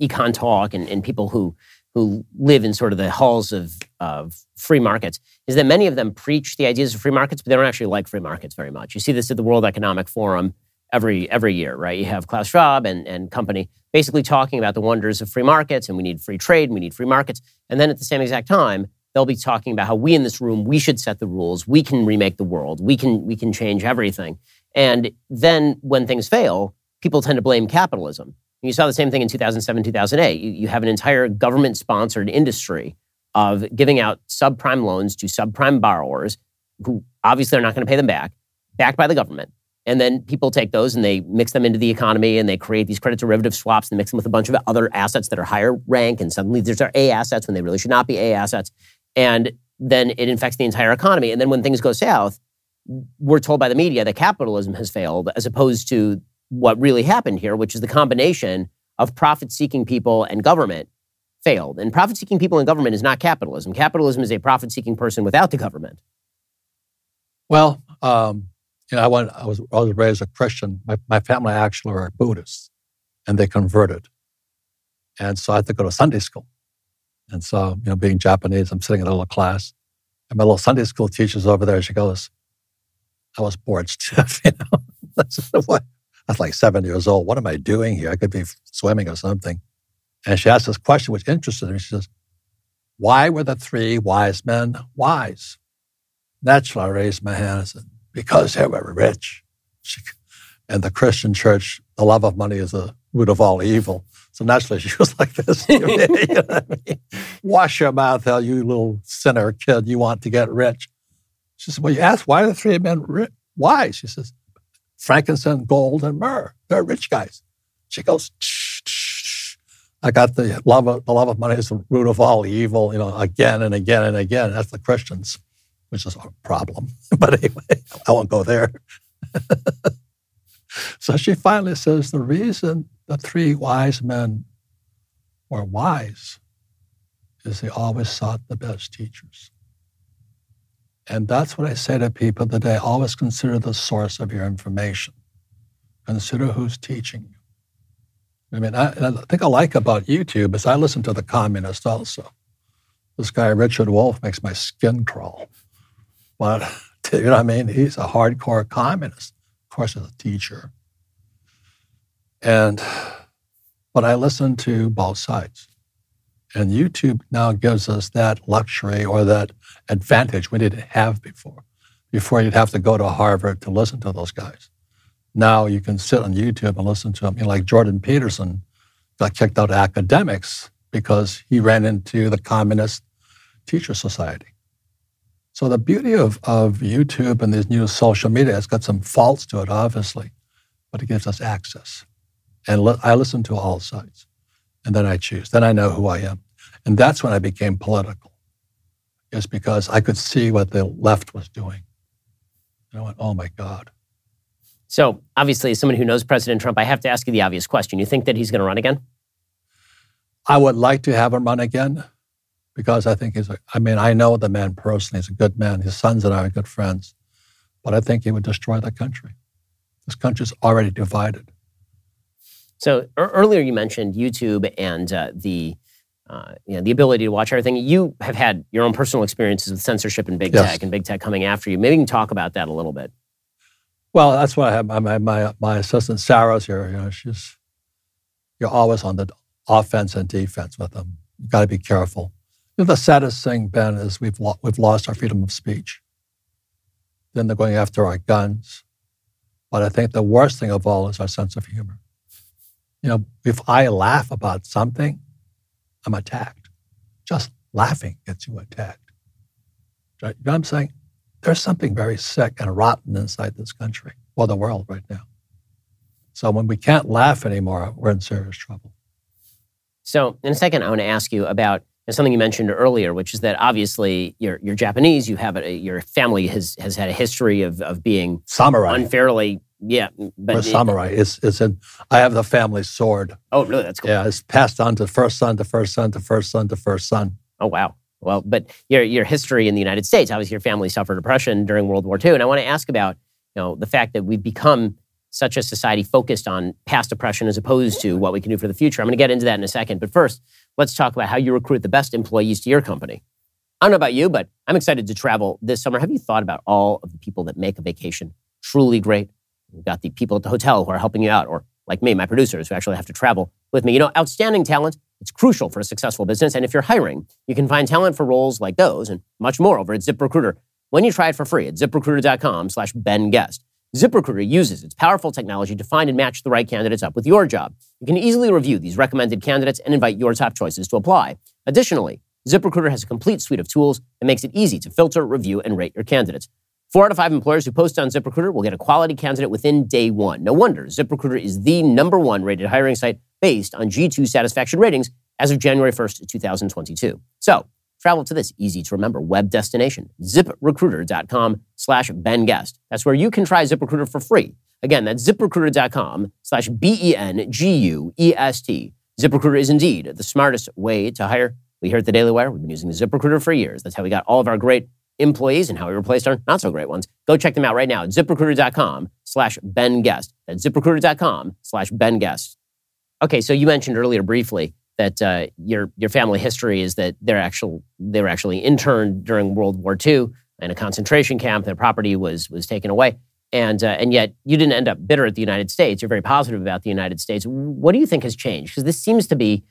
econ talk and, and people who who live in sort of the halls of, of free markets is that many of them preach the ideas of free markets, but they don't actually like free markets very much. You see this at the World Economic Forum every every year, right? You have Klaus Schwab and, and company basically talking about the wonders of free markets and we need free trade and we need free markets. And then at the same exact time, they'll be talking about how we in this room we should set the rules. We can remake the world. We can we can change everything. And then when things fail people tend to blame capitalism. You saw the same thing in 2007 2008 you, you have an entire government sponsored industry of giving out subprime loans to subprime borrowers who obviously are not going to pay them back backed by the government and then people take those and they mix them into the economy and they create these credit derivative swaps and mix them with a bunch of other assets that are higher rank. And suddenly there's our A assets when they really should not be A assets and then it infects the entire economy. And then when things go south, we're told by the media that capitalism has failed, as opposed to what really happened here, which is the combination of profit seeking people and government failed. And profit seeking people and government is not capitalism. Capitalism is a profit seeking person without the government. Well, um, you know, I, went, I, was, I was raised a Christian. My, my family actually were Buddhists, and they converted. And so I had to go to Sunday school. And so, you know, being Japanese, I'm sitting in a little class, and my little Sunday school teacher's over there. She goes, I was bored [LAUGHS] stiff, you know. what? I was like seven years old. What am I doing here? I could be swimming or something. And she asked this question, which interested me. She says, Why were the three wise men wise? Naturally, I raised my hand and said, Because they were rich. And the Christian church, the love of money is the root of all evil. So naturally, [LAUGHS] she was like this. [LAUGHS] you know I mean? Wash your mouth, hell, you little sinner kid. You want to get rich. She said, Well, you asked why the three men rich? Why? She says, Frankincense, gold, and myrrh. They're rich guys. She goes. I got the love of the love of money is the root of all evil, you know, again and again and again. That's the Christians, which is a problem. [LAUGHS] But anyway, I won't go there. [LAUGHS] so she finally says the reason the three wise men were wise is they always sought the best teachers. And that's what I say to people today. Always consider the source of your information. Consider who's teaching you. I mean, I, I think I like about YouTube is I listen to the communist also. This guy, Richard Wolff, makes my skin crawl. But, [LAUGHS] you know what I mean? He's a hardcore communist. Of course, as a teacher. And but I listen to both sides. And YouTube now gives us that luxury or that advantage we didn't have before. Before you'd have to go to Harvard to listen to those guys. Now you can sit on YouTube and listen to them. You know, like Jordan Peterson got kicked out of academics because he ran into the Communist Teacher Society. So the beauty of, of YouTube and these new social media has got some faults to it, obviously, but it gives us access. And I listen to all sides. And then I choose. Then I know who I am. And that's when I became political, is because I could see what the left was doing. And I went, oh my God. So, obviously, as someone who knows President Trump, I have to ask you the obvious question. You think that he's going to run again? I would like to have him run again because I think he's a, I mean, I know the man personally. He's a good man. His sons and I are good friends. But I think he would destroy the country. This country's already divided. So earlier you mentioned YouTube and uh, the uh, you know, the ability to watch everything. You have had your own personal experiences with censorship and big yes. tech and big tech coming after you. Maybe you can talk about that a little bit. Well, that's why I have my, my, my assistant Sarah's here. You know, she's you're always on the offense and defense with them. You've got to be careful. Know, the saddest thing, Ben, is we've lo- we've lost our freedom of speech. Then they're going after our guns. But I think the worst thing of all is our sense of humor. You know, if I laugh about something, I'm attacked. Just laughing gets you attacked. You know what I'm saying? There's something very sick and rotten inside this country or the world right now. So when we can't laugh anymore, we're in serious trouble. So in a second, I want to ask you about something you mentioned earlier, which is that obviously you're, you're Japanese. You have a, your family has has had a history of of being samurai, unfairly yeah, but samurai. is it's in. I have the family sword. Oh, really? That's cool. Yeah, it's passed on to first son to first son to first son to first son. Oh, wow. Well, but your your history in the United States, obviously, your family suffered oppression during World War II, and I want to ask about you know the fact that we've become such a society focused on past oppression as opposed to what we can do for the future. I'm going to get into that in a second, but first, let's talk about how you recruit the best employees to your company. I don't know about you, but I'm excited to travel this summer. Have you thought about all of the people that make a vacation truly great? We've got the people at the hotel who are helping you out, or like me, my producers who actually have to travel with me. You know, outstanding talent, it's crucial for a successful business. And if you're hiring, you can find talent for roles like those and much more over at ZipRecruiter when you try it for free at ziprecruiter.com slash Ben Guest. ZipRecruiter uses its powerful technology to find and match the right candidates up with your job. You can easily review these recommended candidates and invite your top choices to apply. Additionally, ZipRecruiter has a complete suite of tools that makes it easy to filter, review, and rate your candidates. Four out of five employers who post on ZipRecruiter will get a quality candidate within day one. No wonder ZipRecruiter is the number one rated hiring site based on G2 satisfaction ratings as of January 1st, 2022. So travel to this easy to remember web destination, ziprecruiter.com slash BenGuest. That's where you can try ZipRecruiter for free. Again, that's ziprecruiter.com slash B-E-N-G-U-E-S-T. ZipRecruiter is indeed the smartest way to hire. We here at the Daily Wire, we've been using ZipRecruiter for years. That's how we got all of our great employees and how we replaced our not so great ones. Go check them out right now at ziprecruiter.com slash Ben Guest. That's ziprecruiter.com slash Ben Guest. Okay, so you mentioned earlier briefly that uh, your your family history is that they're actual they were actually interned during World War II in a concentration camp. Their property was was taken away, and uh, and yet you didn't end up bitter at the United States. You're very positive about the United States. What do you think has changed? Because this seems to be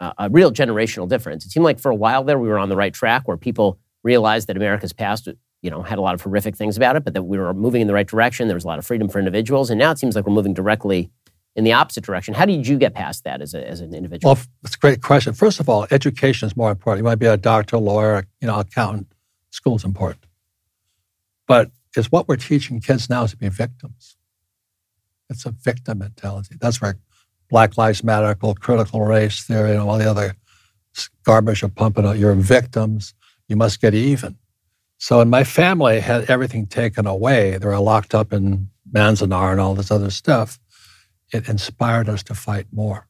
a, a real generational difference. It seemed like for a while there we were on the right track where people realized that America's past, you know, had a lot of horrific things about it, but that we were moving in the right direction. There was a lot of freedom for individuals, and now it seems like we're moving directly in the opposite direction. How did you get past that as, a, as an individual? Well, it's a great question. First of all, education is more important. You might be a doctor, lawyer, you know, accountant. School is important, but it's what we're teaching kids now is to be victims. It's a victim mentality. That's where Black Lives Matter, critical race theory, and all the other garbage are pumping out. You're victims you must get even. So, in my family had everything taken away. They were locked up in Manzanar and all this other stuff. It inspired us to fight more.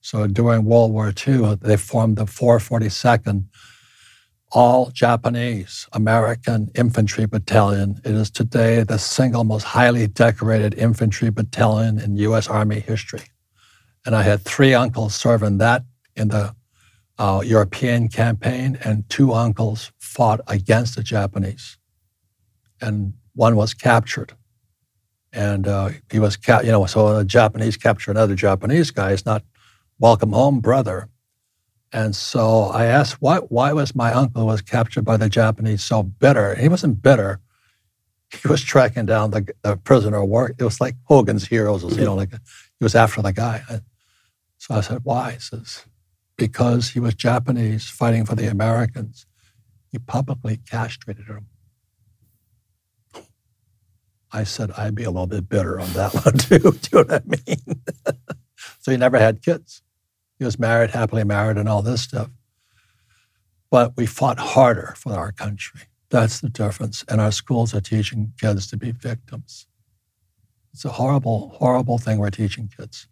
So during World War II, they formed the 442nd all Japanese American infantry battalion. It is today the single most highly decorated infantry battalion in U.S. Army history. And I had three uncles serving that in the uh, European campaign, and two uncles fought against the Japanese, and one was captured. And uh, he was, ca- you know, so the Japanese capture another Japanese guy. It's not welcome home, brother. And so I asked, why, why was my uncle was captured by the Japanese so bitter? He wasn't bitter. He was tracking down the, the prisoner of war. It was like Hogan's Heroes, you know, like he was after the guy. So I said, why? He says, because he was Japanese fighting for the Americans, he publicly castrated him. I said, I'd be a little bit bitter on that [LAUGHS] one too. [LAUGHS] Do you know what I mean? [LAUGHS] so he never had kids. He was married, happily married, and all this stuff. But we fought harder for our country. That's the difference. And our schools are teaching kids to be victims. It's a horrible, horrible thing we're teaching kids.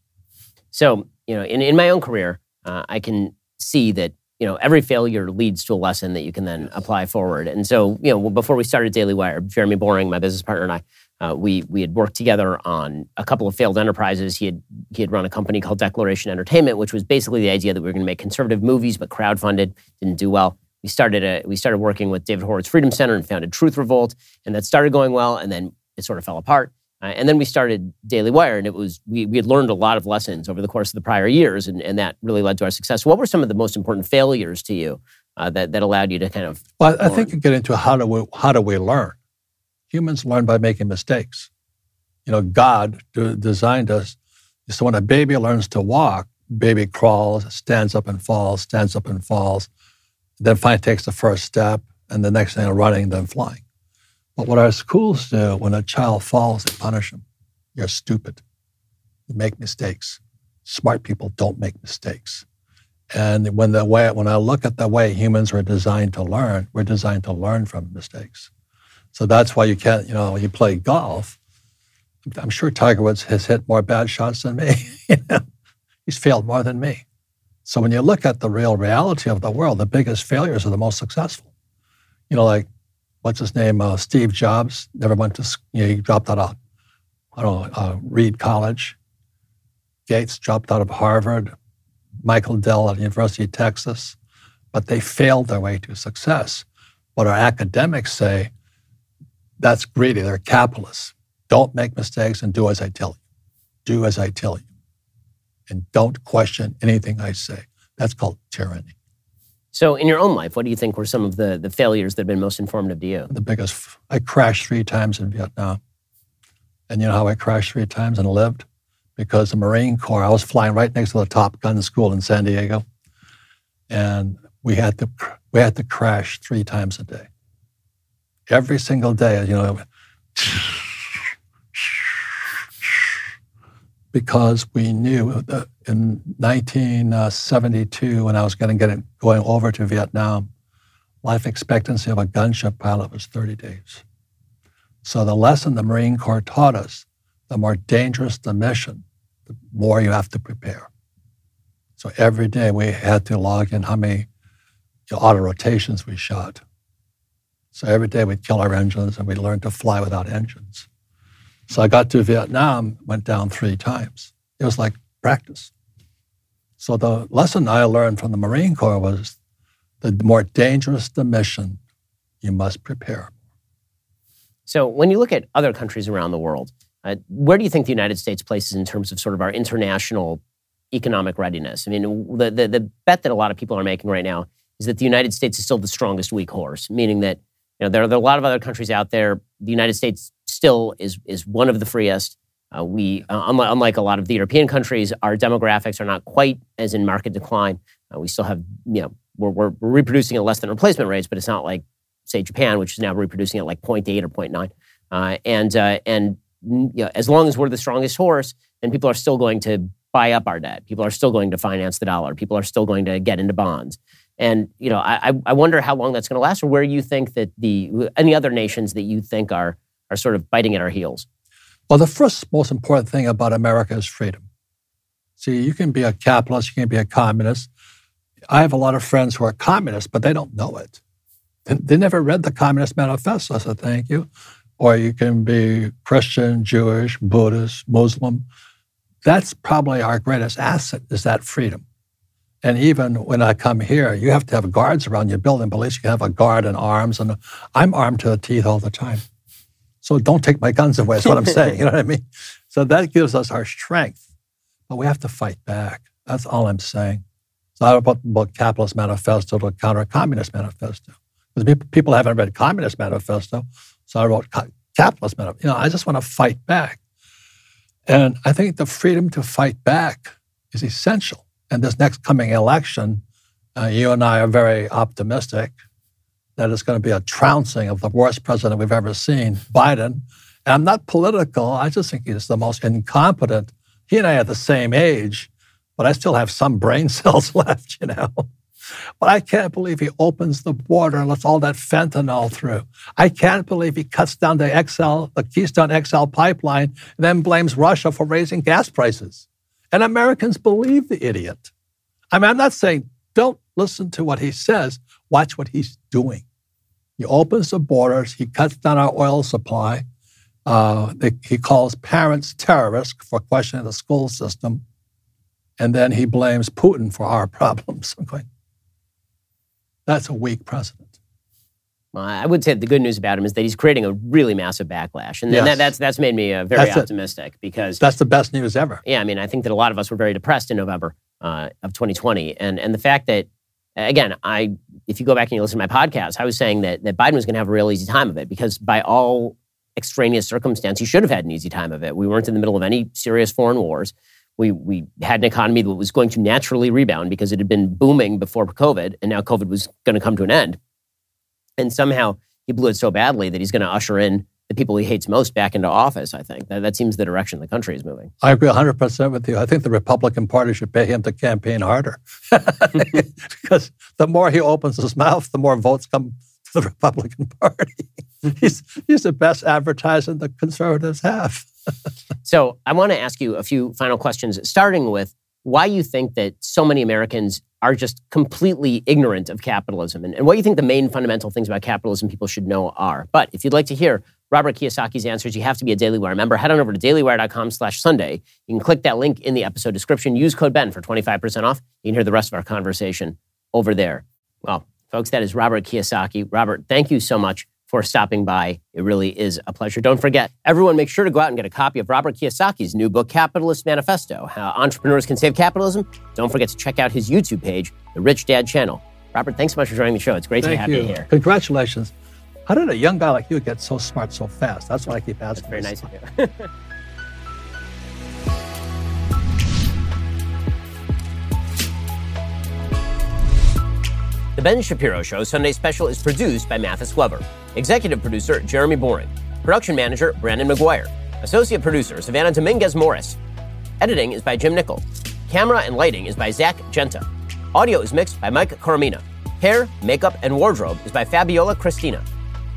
So, you know, in, in my own career, uh, I can see that you know every failure leads to a lesson that you can then apply forward. And so, you know, before we started Daily Wire, Jeremy Boring, my business partner, and I, uh, we we had worked together on a couple of failed enterprises. He had he had run a company called Declaration Entertainment, which was basically the idea that we were going to make conservative movies, but crowdfunded, didn't do well. We started a, we started working with David Horowitz Freedom Center and founded Truth Revolt, and that started going well, and then it sort of fell apart. Uh, and then we started Daily Wire, and it was we, we had learned a lot of lessons over the course of the prior years, and, and that really led to our success. What were some of the most important failures to you uh, that that allowed you to kind of? Well, I think you get into how do we how do we learn? Humans learn by making mistakes. You know, God designed us so when a baby learns to walk, baby crawls, stands up and falls, stands up and falls, then finally takes the first step, and the next thing running, then flying. But what our schools do when a child falls, they punish them. You're stupid. You make mistakes. Smart people don't make mistakes. And when the way when I look at the way humans were designed to learn, we're designed to learn from mistakes. So that's why you can't, you know, you play golf. I'm sure Tiger Woods has hit more bad shots than me. [LAUGHS] he's failed more than me. So when you look at the real reality of the world, the biggest failures are the most successful. You know, like what's his name? Uh, Steve Jobs never went to. You know, he dropped out of I don't know uh, Reed College. Gates dropped out of Harvard. Michael Dell at the University of Texas, but they failed their way to success. What our academics say, that's greedy. They're capitalists. Don't make mistakes and do as I tell you. Do as I tell you. And don't question anything I say. That's called tyranny. So, in your own life, what do you think were some of the, the failures that have been most informative to you? The biggest, I crashed three times in Vietnam. And you know how I crashed three times and lived? Because the Marine Corps, I was flying right next to the Top Gun school in San Diego. And we had to, we had to crash three times a day. Every single day, you know, because we knew in 1972, when I was getting, getting going over to Vietnam, life expectancy of a gunship pilot was 30 days. So the lesson the Marine Corps taught us, the more dangerous the mission, the more you have to prepare. So every day we had to log in how many auto rotations we shot. So every day we'd kill our engines and we learned to fly without engines. So I got to Vietnam, went down three times. It was like practice. So the lesson I learned from the Marine Corps was the more dangerous the mission, you must prepare. So when you look at other countries around the world, uh, where do you think the United States places in terms of sort of our international economic readiness? I mean, the, the, the bet that a lot of people are making right now is that the United States is still the strongest weak horse, meaning that you know, there, are, there are a lot of other countries out there. The United States still is, is one of the freest. Uh, we, uh, unlike, unlike, a lot of the European countries, our demographics are not quite as in market decline. Uh, we still have, you know, we're, we're, reproducing at less than replacement rates, but it's not like, say, Japan, which is now reproducing at like 0.8 or 0.9. Uh, and uh, and you know, as long as we're the strongest horse, then people are still going to buy up our debt. People are still going to finance the dollar. People are still going to get into bonds. And you know, I, I wonder how long that's going to last, or where you think that the any other nations that you think are are sort of biting at our heels. Well, the first most important thing about America is freedom. See, you can be a capitalist, you can be a communist. I have a lot of friends who are communists, but they don't know it. They never read the Communist Manifesto, so thank you. Or you can be Christian, Jewish, Buddhist, Muslim. That's probably our greatest asset is that freedom. And even when I come here, you have to have guards around your building, least you have a guard and arms. And I'm armed to the teeth all the time. So don't take my guns away, is what I'm saying. [LAUGHS] You know what I mean? So that gives us our strength. But we have to fight back. That's all I'm saying. So I not about, about capitalist manifesto to counter communist manifesto. Because people haven't read communist manifesto, so I wrote capitalist manifesto. You know, I just want to fight back. And I think the freedom to fight back is essential. And this next coming election, uh, you and I are very optimistic that it's going to be a trouncing of the worst president we've ever seen, Biden. And I'm not political. I just think he's the most incompetent. He and I are the same age, but I still have some brain [LAUGHS] cells left, you know. But I can't believe he opens the border and lets all that fentanyl through. I can't believe he cuts down the XL, the Keystone XL pipeline, and then blames Russia for raising gas prices. And Americans believe the idiot. I mean, I'm not saying don't listen to what he says, watch what he's doing. He opens the borders, he cuts down our oil supply. Uh, they, he calls parents terrorists for questioning the school system. And then he blames Putin for our [LAUGHS] problems. Going, that's a weak president. I would say the good news about him is that he's creating a really massive backlash, and yes. that, that's that's made me uh, very that's optimistic it. because that's the best news ever. Yeah, I mean, I think that a lot of us were very depressed in November uh, of 2020, and and the fact that again, I if you go back and you listen to my podcast, I was saying that that Biden was going to have a real easy time of it because by all extraneous circumstance, he should have had an easy time of it. We weren't in the middle of any serious foreign wars. We, we had an economy that was going to naturally rebound because it had been booming before COVID, and now COVID was going to come to an end. And somehow he blew it so badly that he's going to usher in the people he hates most back into office, I think. That, that seems the direction the country is moving. I agree 100% with you. I think the Republican Party should pay him to campaign harder. [LAUGHS] because the more he opens his mouth, the more votes come to the Republican Party. [LAUGHS] he's, he's the best advertiser the conservatives have. [LAUGHS] so I want to ask you a few final questions, starting with why you think that so many Americans are just completely ignorant of capitalism and, and what you think the main fundamental things about capitalism people should know are. But if you'd like to hear Robert Kiyosaki's answers, you have to be a Daily Wire member. Head on over to dailywire.com slash Sunday. You can click that link in the episode description. Use code BEN for 25% off. You can hear the rest of our conversation over there. Well, folks, that is Robert Kiyosaki. Robert, thank you so much for stopping by. It really is a pleasure. Don't forget, everyone make sure to go out and get a copy of Robert Kiyosaki's new book, Capitalist Manifesto How Entrepreneurs Can Save Capitalism. Don't forget to check out his YouTube page, The Rich Dad Channel. Robert, thanks so much for joining the show. It's great Thank to have you. you here. Congratulations. How did a young guy like you get so smart so fast? That's what I keep asking. Very nice of [LAUGHS] you. [LAUGHS] Ben Shapiro Show Sunday Special is produced by Mathis Glover. Executive producer Jeremy Boring. Production manager Brandon McGuire. Associate producer Savannah Dominguez Morris. Editing is by Jim Nickel. Camera and lighting is by Zach Genta. Audio is mixed by Mike Coromina. Hair, makeup, and wardrobe is by Fabiola Cristina.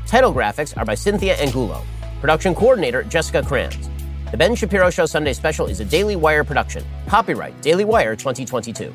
Title graphics are by Cynthia Angulo. Production coordinator Jessica Kranz. The Ben Shapiro Show Sunday Special is a Daily Wire production. Copyright Daily Wire 2022.